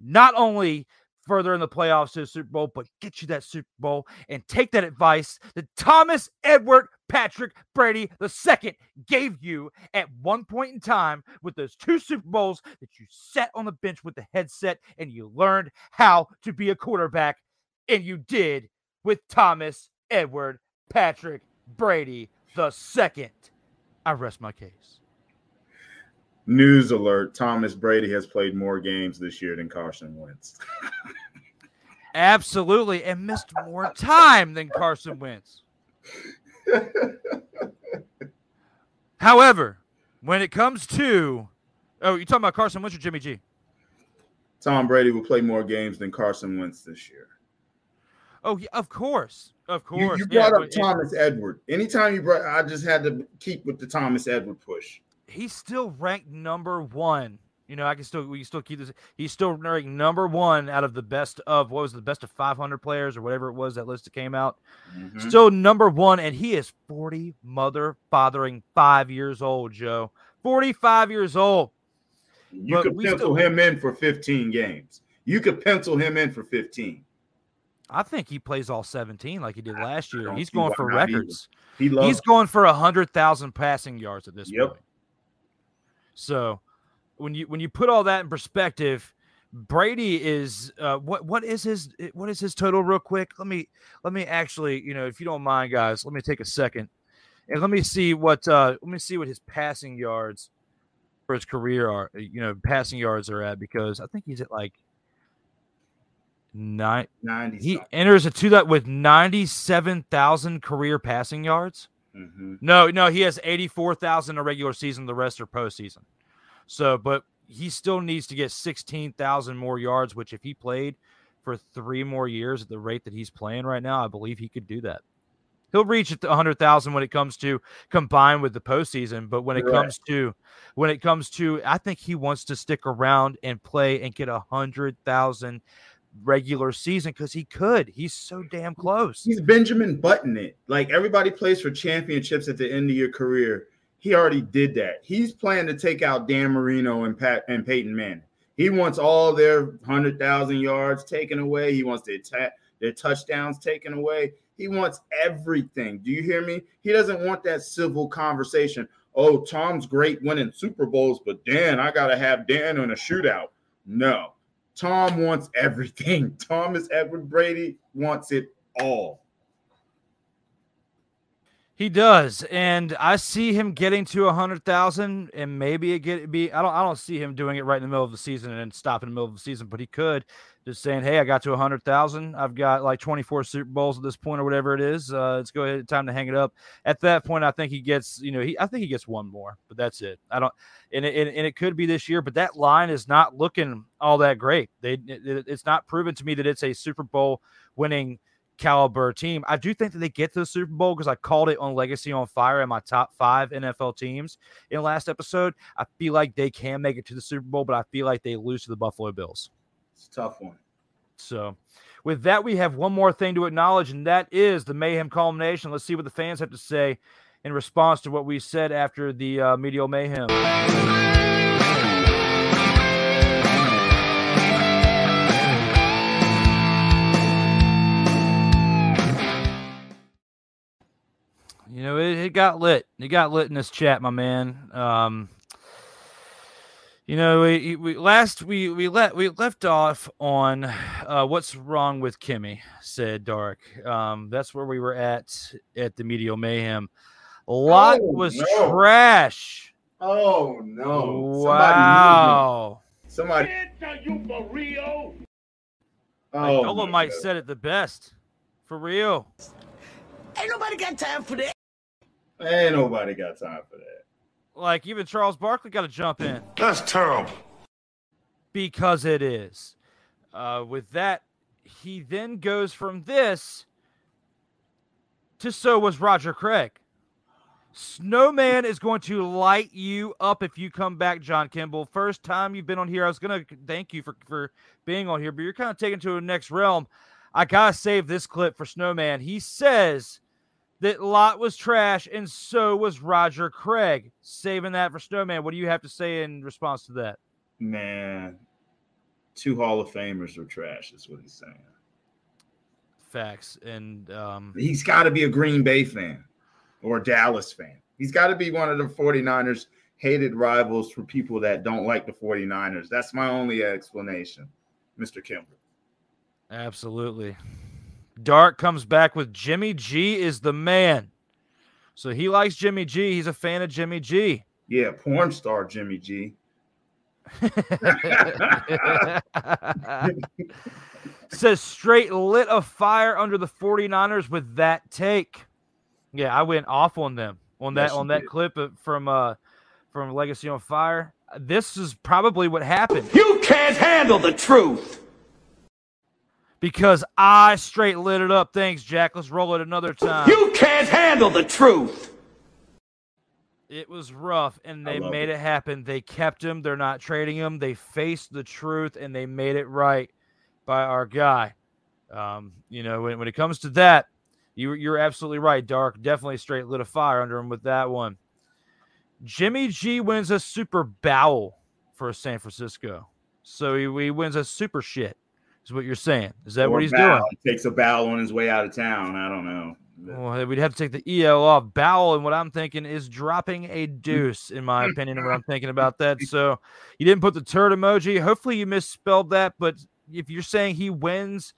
Not only further in the playoffs to the Super Bowl, but get you that Super Bowl and take that advice that Thomas Edward Patrick Brady II gave you at one point in time with those two Super Bowls that you sat on the bench with the headset and you learned how to be a quarterback. And you did with Thomas Edward Patrick Brady II. I rest my case. News alert Thomas Brady has played more games this year than Carson Wentz. Absolutely. And missed more time than Carson Wentz. However, when it comes to oh, you talking about Carson Wentz or Jimmy G? Tom Brady will play more games than Carson Wentz this year. Oh, yeah, of course, of course. You, you brought yeah, up Thomas Edward. Anytime you brought, I just had to keep with the Thomas Edward push he's still ranked number one You know, I can still we can still keep this. He's still ranked number one out of the best of what was the best of 500 players or whatever it was that list that came out. Mhm. Still number one, and he is 40 mother fathering five years old. Joe, 45 years old. You But could pencil still- him in for 15 games. You could pencil him in for 15. I think he plays all 17 like he did last year. He's going for either. records. He loves He's going for a hundred thousand passing yards at this Yep. point. So when you when you put all that in perspective, Brady is uh, what what is his what is his total real quick? Let me let me actually you know if you don't mind guys, let me take a second and let me see what uh, let me see what his passing yards for his career are. You know, passing yards are at because I think he's at like nine. 90 He enters a two that with ninety seven thousand career passing yards. Mhm. No, no, he has 84,000 a regular season, the rest are postseason. So, but he still needs to get 16,000 more yards, which if he played for three more years at the rate that he's playing right now, I believe he could do that. He'll reach at the 100,000 when it comes to combined with the postseason, but when it Correct. comes to when it comes to I think he wants to stick around and play and get a 100,000 regular season cuz he could. He's so damn close. He's Benjamin Button it. Like everybody plays for championships at the end of your career. He already did that. He's planning to take out Dan Marino and Pat and Peyton Manning. He wants all their hundred thousand yards taken away. He wants their ta- their touchdowns taken away. He wants everything. Do you hear me? He doesn't want that civil conversation. Oh, Tom's great winning Super Bowls, but Dan, I gotta have Dan in a shootout. No, Tom wants everything. Thomas Edward Brady wants it all. He does, and I see him getting to a hundred thousand, and maybe it get be. I don't. I don't see him doing it right in the middle of the season and then stop in the middle of the season, but he could just saying, "Hey, I got to a hundred thousand. I've got like twenty four Super Bowls at this point, or whatever it is. Uh, let's go ahead. Time to hang it up." At that point, I think he gets. You know, he. I think he gets one more, but that's it. I don't. And it, and, and it could be this year, but that line is not looking all that great. They. It, it's not proven to me that it's a Super Bowl winning caliber team. I do think that they get to the Super Bowl because I called it on Legacy on Fire in my top five NFL teams in last episode. I feel like they can make it to the Super Bowl, but I feel like they lose to the Buffalo Bills. It's a tough one. So, with that, we have one more thing to acknowledge, and that is the Mayhem culmination. Let's see what the fans have to say in response to what we said after the uh, Medial Mayhem. You know, it, it got lit. It got lit in this chat, my man. Um, you know, we, we last we we let we left off on uh, what's wrong with Kimmy, said Dark. Um, that's where we were at at the Medial Mayhem. A lot Oh, was no. trash. Oh no! Wow. Somebody. you for real? Like Oh, Dolomite my God. said it the best. For real. Ain't nobody got time for that. Ain't nobody got time for that. Like even Charles Barkley got to jump in. That's terrible. because it is. Uh, with that, he then goes from this to so was Roger Craig. Snowman is going to light you up if you come back, John Kimball. First time you've been on here. I was going to thank you for, for being on here, but you're kind of taken to the next realm. I got to save this clip for Snowman. He says that Lott was trash and so was Roger Craig. Saving that for Snowman. What do you have to say in response to that? Man, two Hall of Famers are trash, is what he's saying. Facts. And um, He's got to be a Green Bay fan or a Dallas fan. He's got to be one of the 49ers hated rivals for people that don't like the 49ers. That's my only explanation, Mr. Kimball. absolutely. Dark comes back with Jimmy G is the man. So he likes Jimmy G. He's a fan of Jimmy G. Yeah, porn star Jimmy G. Says straight lit a fire under the 49ers with that take. Yeah, I went off on them on that Yes, on that did. clip from uh from Legacy on Fire. This is probably what happened. You can't handle the truth. Because I straight lit it up. Thanks, Jack. Let's roll it another time. You can't handle the truth. It was rough, and they made it. it happen. They kept him. They're not trading him. They faced the truth, and they made it right by our guy. Um, you know, when, when it comes to that, you, you're absolutely right, Dark. Definitely straight lit a fire under him with that one. Jimmy G wins a Super Bowl for San Francisco. So he, he wins a super shit, is what you're saying. Is that Or what he's bow. doing? He takes a bow on his way out of town. I don't know. Well, we'd have to take the EL off. Bowel, and what I'm thinking is dropping a deuce, in my opinion, and what I'm thinking about that. So you didn't put the turd emoji. Hopefully you misspelled that. But if you're saying he wins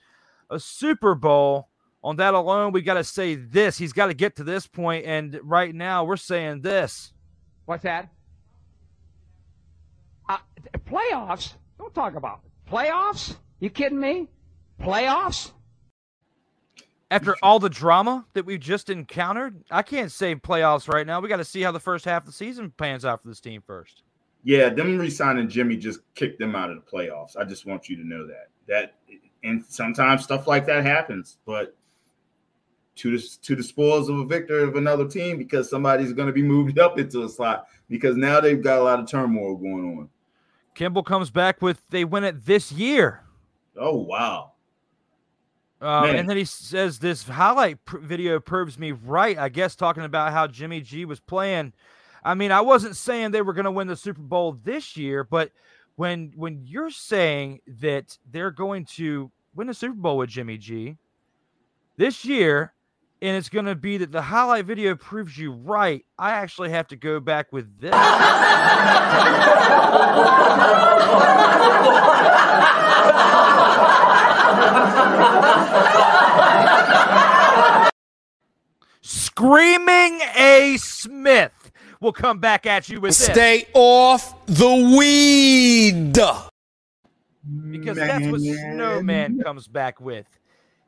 a Super Bowl on that alone, we got to say this. He's got to get to this point, and right now we're saying this. What's that? Uh, playoffs? Don't talk about it. playoffs. You kidding me? Playoffs? After all the drama that we've just encountered, I can't say playoffs right now. We got to see how the first half of the season pans out for this team first. Yeah, them resigning Jimmy just kicked them out of the playoffs. I just want you to know that. That and sometimes stuff like that happens, but to the to the spoils of a victor of another team because somebody's going to be moved up into a slot because now they've got a lot of turmoil going on. Kimball comes back with they win it this year. Oh wow. Um, Man. and then he says this highlight pr- video proves me right. I guess talking about how Jimmy G was playing. I mean, I wasn't saying they were going to win the Super Bowl this year, but when when you're saying that they're going to win the Super Bowl with Jimmy G this year, and it's going to be that the highlight video proves you right, I actually have to go back with this. Screaming A. Smith will come back at you with this. Stay off the weed. because that's what Snowman comes back with.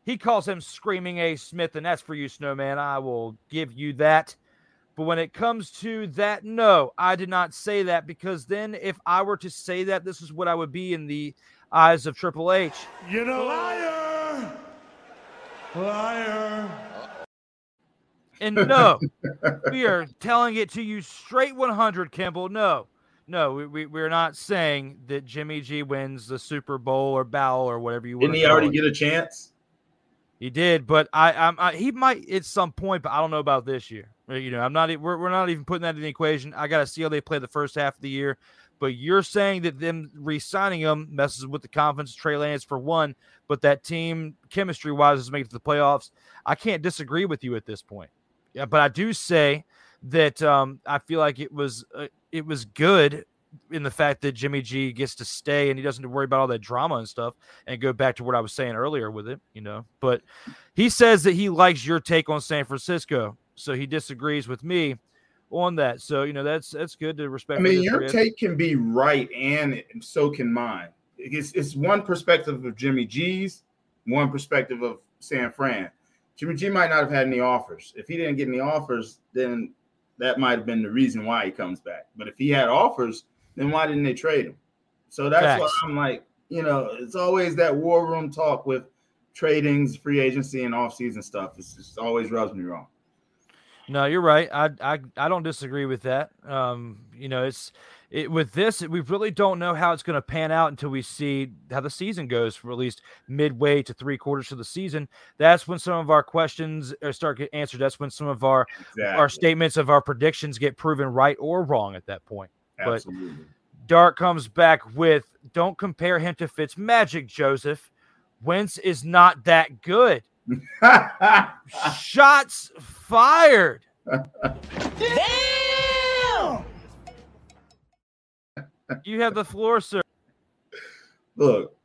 He calls him Screaming A. Smith, and that's for you, Snowman. I will give you that. But when it comes to that, no, I did not say that because then if I were to say that, this is what I would be in the eyes of Triple H. You know, liar, liar. And no, we are telling it to you straight 100, Kimball. No, no, we, we, we're not saying that Jimmy G wins the Super Bowl or Bowl or whatever you want Didn't he already it. get a chance? He did, but I, I'm I, he might at some point, but I don't know about this year. Uh, You know, I'm not. We're, we're not even putting that in the equation. I got to see how they play the first half of the year. But you're saying that them re-signing him messes with the confidence of Trey Lance for one, but that team chemistry wise is making it to the playoffs. I can't disagree with you at this point. Yeah, but I do say that um, I feel like it was uh, it was good in the fact that Jimmy G gets to stay and he doesn't worry about all that drama and stuff and go back to what I was saying earlier with it, you know. But he says that he likes your take on San Francisco, so he disagrees with me on that. So you know that's that's good to respect. I mean, your Chris. take can be right, and so can mine. It's, it's one perspective of Jimmy G's, one perspective of San Fran. Jimmy G might not have had any offers. If he didn't get any offers, then that might have been the reason why he comes back. But if he had offers, then why didn't they trade him? So that's why I'm like, you know, it's always that war room talk with tradings, free agency, and offseason stuff. It's just always rubs me wrong. No, you're right. I I I don't disagree with that. Um, you know, it's it with this, we really don't know how it's going to pan out until we see how the season goes for at least midway to three quarters of the season. That's when some of our questions are start get answered. That's when some of our our statements of our predictions get proven right or wrong at that point. Absolutely. But Dark comes back with don't compare him to Fitz Magic, Joseph. Wentz is not that good. Shots fired. Damn! You have the floor, sir. Look,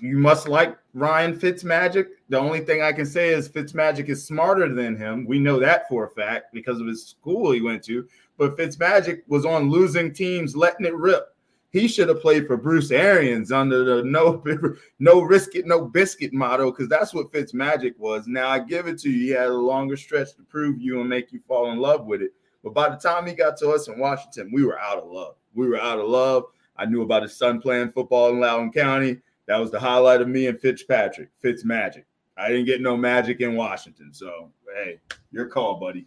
you must like Ryan Fitzmagic. The only thing I can say is Fitzmagic is smarter than him. We know that for a fact because of his school he went to. But Fitzmagic was on losing teams, letting it rip. He should have played for Bruce Arians under the no no risk it, no biscuit motto, because that's what Fitzmagic was. Now I give it to you. He had a longer stretch to prove you and make you fall in love with it. But by the time he got to us in Washington, we were out of love. We were out of love. I knew about his son playing football in Loudoun County. That was the highlight of me and Fitzpatrick. Fitz magic. I didn't get no magic in Washington. So hey, your call, buddy.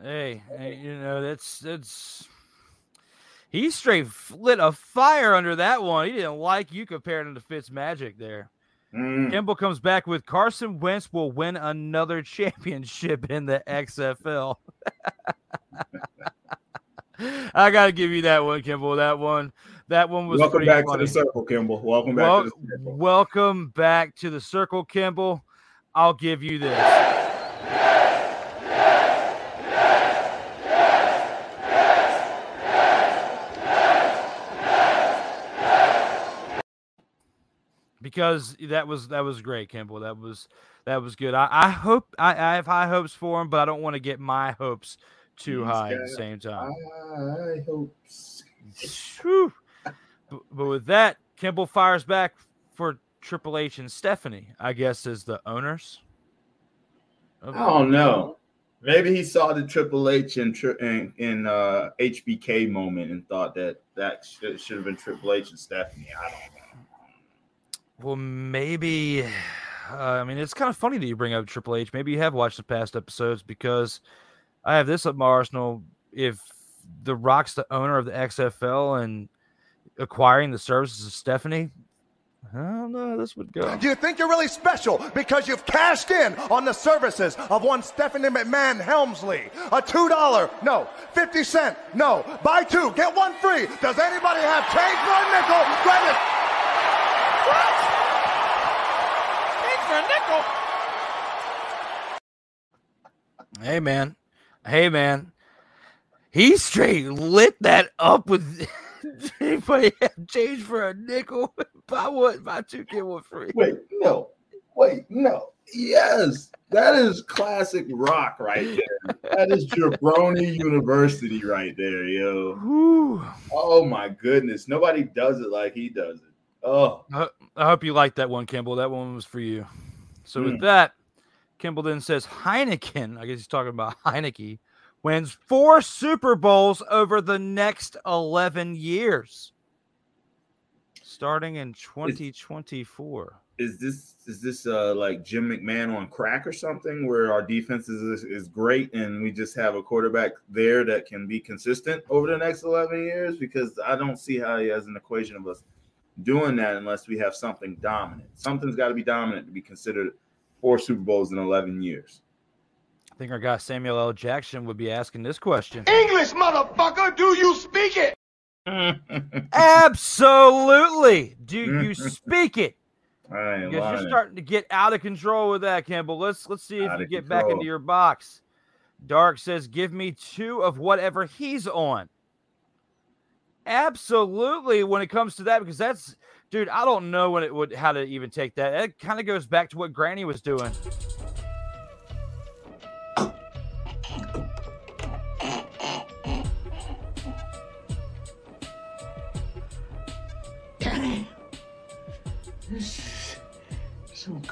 Hey, hey, you know that's that's he straight lit a fire under that one. He didn't like you comparing him to Fitz Magic there. Mm. Kimball comes back with Carson Wentz will win another championship in the XFL. I gotta give you that one, Kimball. That one, that one was Welcome back funny. to the circle, Kimball. Welcome back Wel- to the circle. welcome back to the circle, Kimball. I'll give you this. Yes, yes, yes, Because that was that was great, Kimball. That was that was good. I, I hope I, I have high hopes for him, but I don't want to get my hopes too He's high at the same time. I hope. Whew. But, but with that, Kimball fires back for Triple H and Stephanie, I guess, as the owners. of- I don't know. Maybe he saw the Triple H in in, in uh, HBK moment and thought that that should, should have been Triple H and Stephanie. I don't know. Well, maybe. Uh, I mean, it's kind of funny that you bring up Triple H. Maybe you have watched the past episodes because I have this at my arsenal. If The Rock's the owner of the XFL and acquiring the services of Stephanie, I don't know. how This would go. Do you think you're really special because you've cashed in on the services of one Stephanie McMahon Helmsley? A $2, no. 50 cent, no. Buy two, get one free. Does anybody have change for a nickel? Grab it. Change for a nickel. Hey man, hey man, he straight lit that up with. Anybody have change for a nickel? Buy one, buy two, get one free. Wait, no. Wait, no. Yes, that is classic rock right there. That is Jabroni University right there, yo. Whew. Oh my goodness, nobody does it like he does it. Oh, I, I hope you liked that one, Kimball. That one was for you. So with Mm. that, Kimball then says Heineken. I guess he's talking about Heinicke wins four Super Bowls over the next eleven years, starting in 2024. is this is this uh like Jim McMahon on crack or something where our defense is is great and we just have a quarterback there that can be consistent over the next 11 years because I don't see how he has an equation of us doing that unless we have something dominant. Something's got to be dominant to be considered four Super Bowls in 11 years. I think our guy Samuel L. Jackson would be asking this question. English, motherfucker, do you speak it? Absolutely. Do you speak it? I ain't Because you're starting to get out of control with that, Campbell. Let's let's see if Out you of get back into your box. Dark says, "Give me two of whatever he's on." Absolutely, when it comes to that, because that's, dude, I don't know when it would how to even take that. It kind of goes back to what Granny was doing.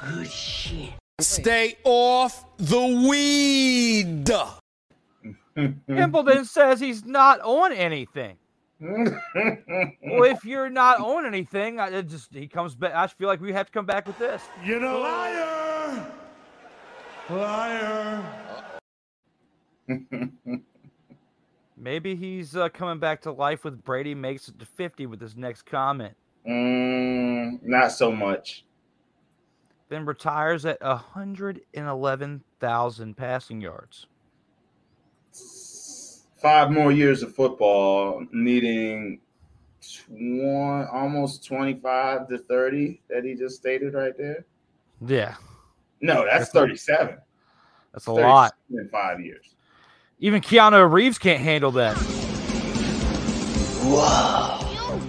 Good shit. Stay off the weed. Campbell then says he's not on anything. well, if you're not on anything, I it just he comes back. I feel like we have to come back with this. You know, liar, liar. Maybe he's uh, coming back to life with Brady makes it to 50 with his next comment. Mm, not so much. Then retires at 111,000 passing yards. Five more years of football, needing tw- almost 25 to 30 that he just stated right there. Yeah, No, that's 37. that's a lot. in five years. Even Keanu Reeves can't handle that. Whoa.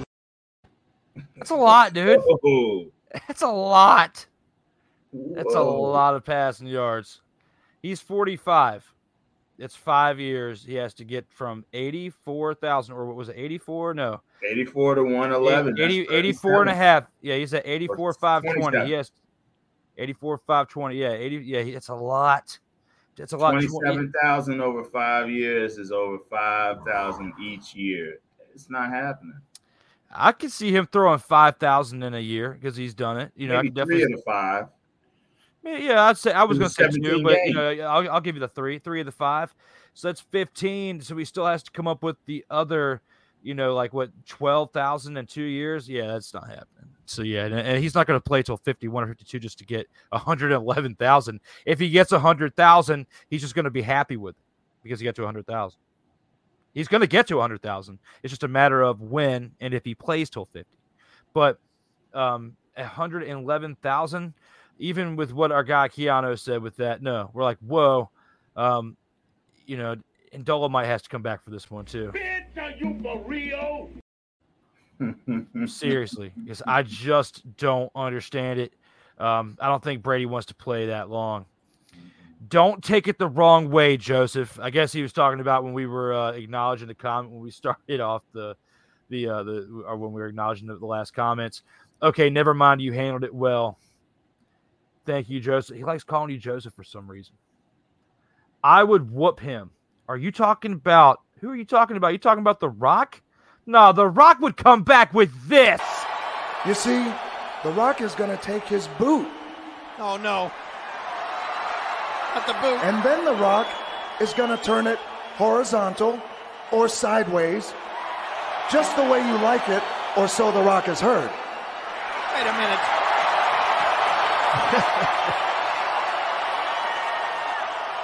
That's a lot, dude. Whoa. That's a lot. That's a lot of passing yards. He's 45. It's five years. He has to get from 84,000, or what was it, 84? No. 84 to 111. 80, 84 and a half. Yeah, he's at 84, 520. 27. Yes. 84, 520. Yeah, 80. Yeah, it's a lot. It's a lot. Tw- 27,000 over five years is over 5,000 each year. It's not happening. I could see him throwing 5,000 in a year because he's done it. You know, I Maybe could three definitely. the five. Yeah, yeah, I'd say I was going to say two, but you know, I'll, I'll give you the three, three of the five. So that's 15. So he still has to come up with the other, you know, like what 12,000 in two years. Yeah, that's not happening. So yeah, and, and he's not going to play till 51 or 52 just to get 111,000. If he gets 100,000, he's just going to be happy with it because he got to 100,000. He's going to get to 100,000. It's just a matter of when and if he plays till 50. But um 111,000 even with what our guy Keanu said with that, no, we're like, whoa, um, you know, and Dolomite has to come back for this one too. Are you for real? Seriously, because I just don't understand it. Um, I don't think Brady wants to play that long. Don't take it the wrong way, Joseph. I guess he was talking about when we were uh, acknowledging the comment when we started off the the uh, the or when we were acknowledging the, the last comments. Okay, never mind. You handled it well. Thank you, Joseph. He likes calling you Joseph for some reason. I would whoop him. Are you talking about who are you talking about? you talking about The Rock? No, The Rock would come back with this. You see, The Rock is going to take his boot. Oh, no. Not the boot. And then The Rock is going to turn it horizontal or sideways, just the way you like it, or so The Rock has heard. Wait a minute.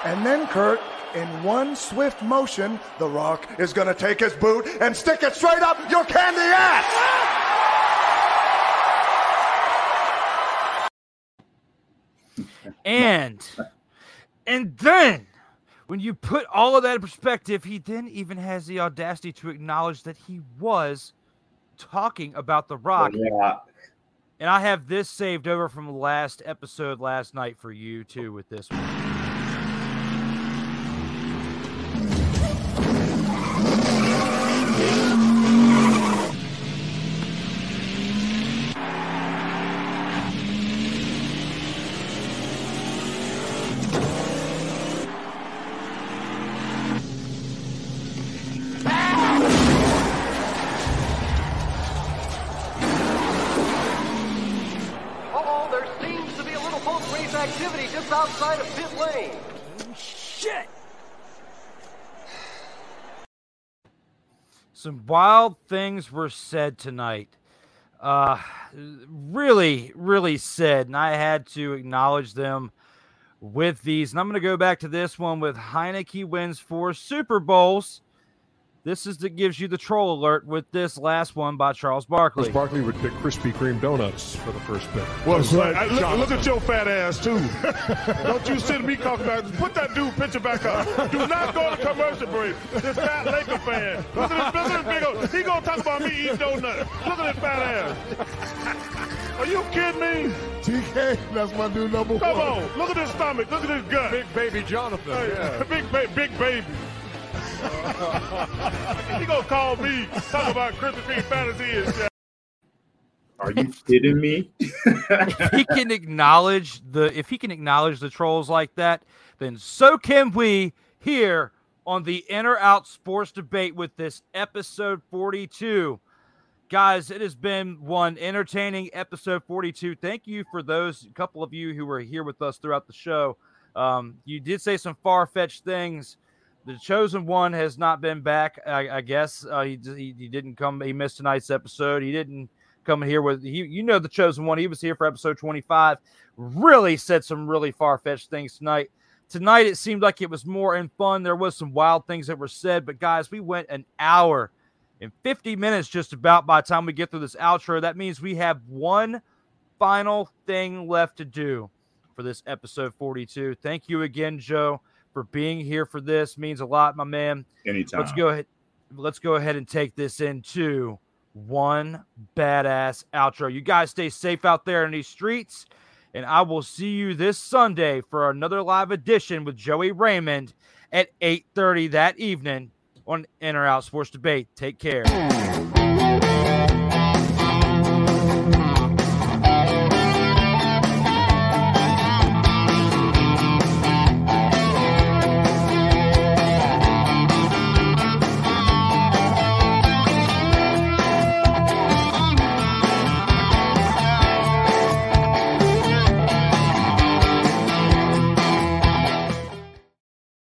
And then, Kurt, in one swift motion, The Rock is going to take his boot and stick it straight up your candy ass. And and then when you put all of that in perspective, he then even has the audacity to acknowledge that he was talking about the rock. Yeah. And I have this saved over from the last episode last night for you too with this one. Some wild things were said tonight. Uh, really, really said, and I had to acknowledge them with these. And I'm going to go back to this one with Heinicke wins four Super Bowls. This is that gives you the troll alert with this last one by Charles Barkley. Chris Barkley would pick Krispy Kreme donuts for the first pick. Well, son, I- look, look at your fat ass too. Don't you sit me talking about. Put that dude picture back up. Do not go to commercial break. This fat Laker fan. Look at this, look at this big old. He gonna talk about me eating donuts. Look at this fat ass. Are you kidding me? TK, that's my new number Come one. on, look at his stomach. Look at his gut. Big baby Jonathan. Hey, yeah. big, ba- big baby. He gonna call me talk about Krispy Kreme fantasy and shit. Are you kidding me? if he can acknowledge the if he can acknowledge the trolls like that, then so can we here on the In or Out Sports Debate with this episode 42. Guys, it has been one entertaining episode 42. Thank you for those couple of you who were here with us throughout the show. Um, you did say some far fetched things. The chosen one has not been back. I, I guess uh, he, he he didn't come. He missed tonight's episode. He didn't come here with he. You know the chosen one. He was here for episode twenty five. Really said some really far fetched things tonight. Tonight it seemed like it was more in fun. There was some wild things that were said, but guys, we went an hour and fifty minutes just about by the time we get through this outro. That means we have one final thing left to do for this episode 42. Thank you again, Joe, for being here for this. Means a lot, my man. Anytime. Let's go ahead. Let's go ahead and take this into one badass outro. You guys stay safe out there in these streets, and I will see you this Sunday for another live edition with Joey Raymond at 8:30 that evening on In or Out Sports Debate. Take care.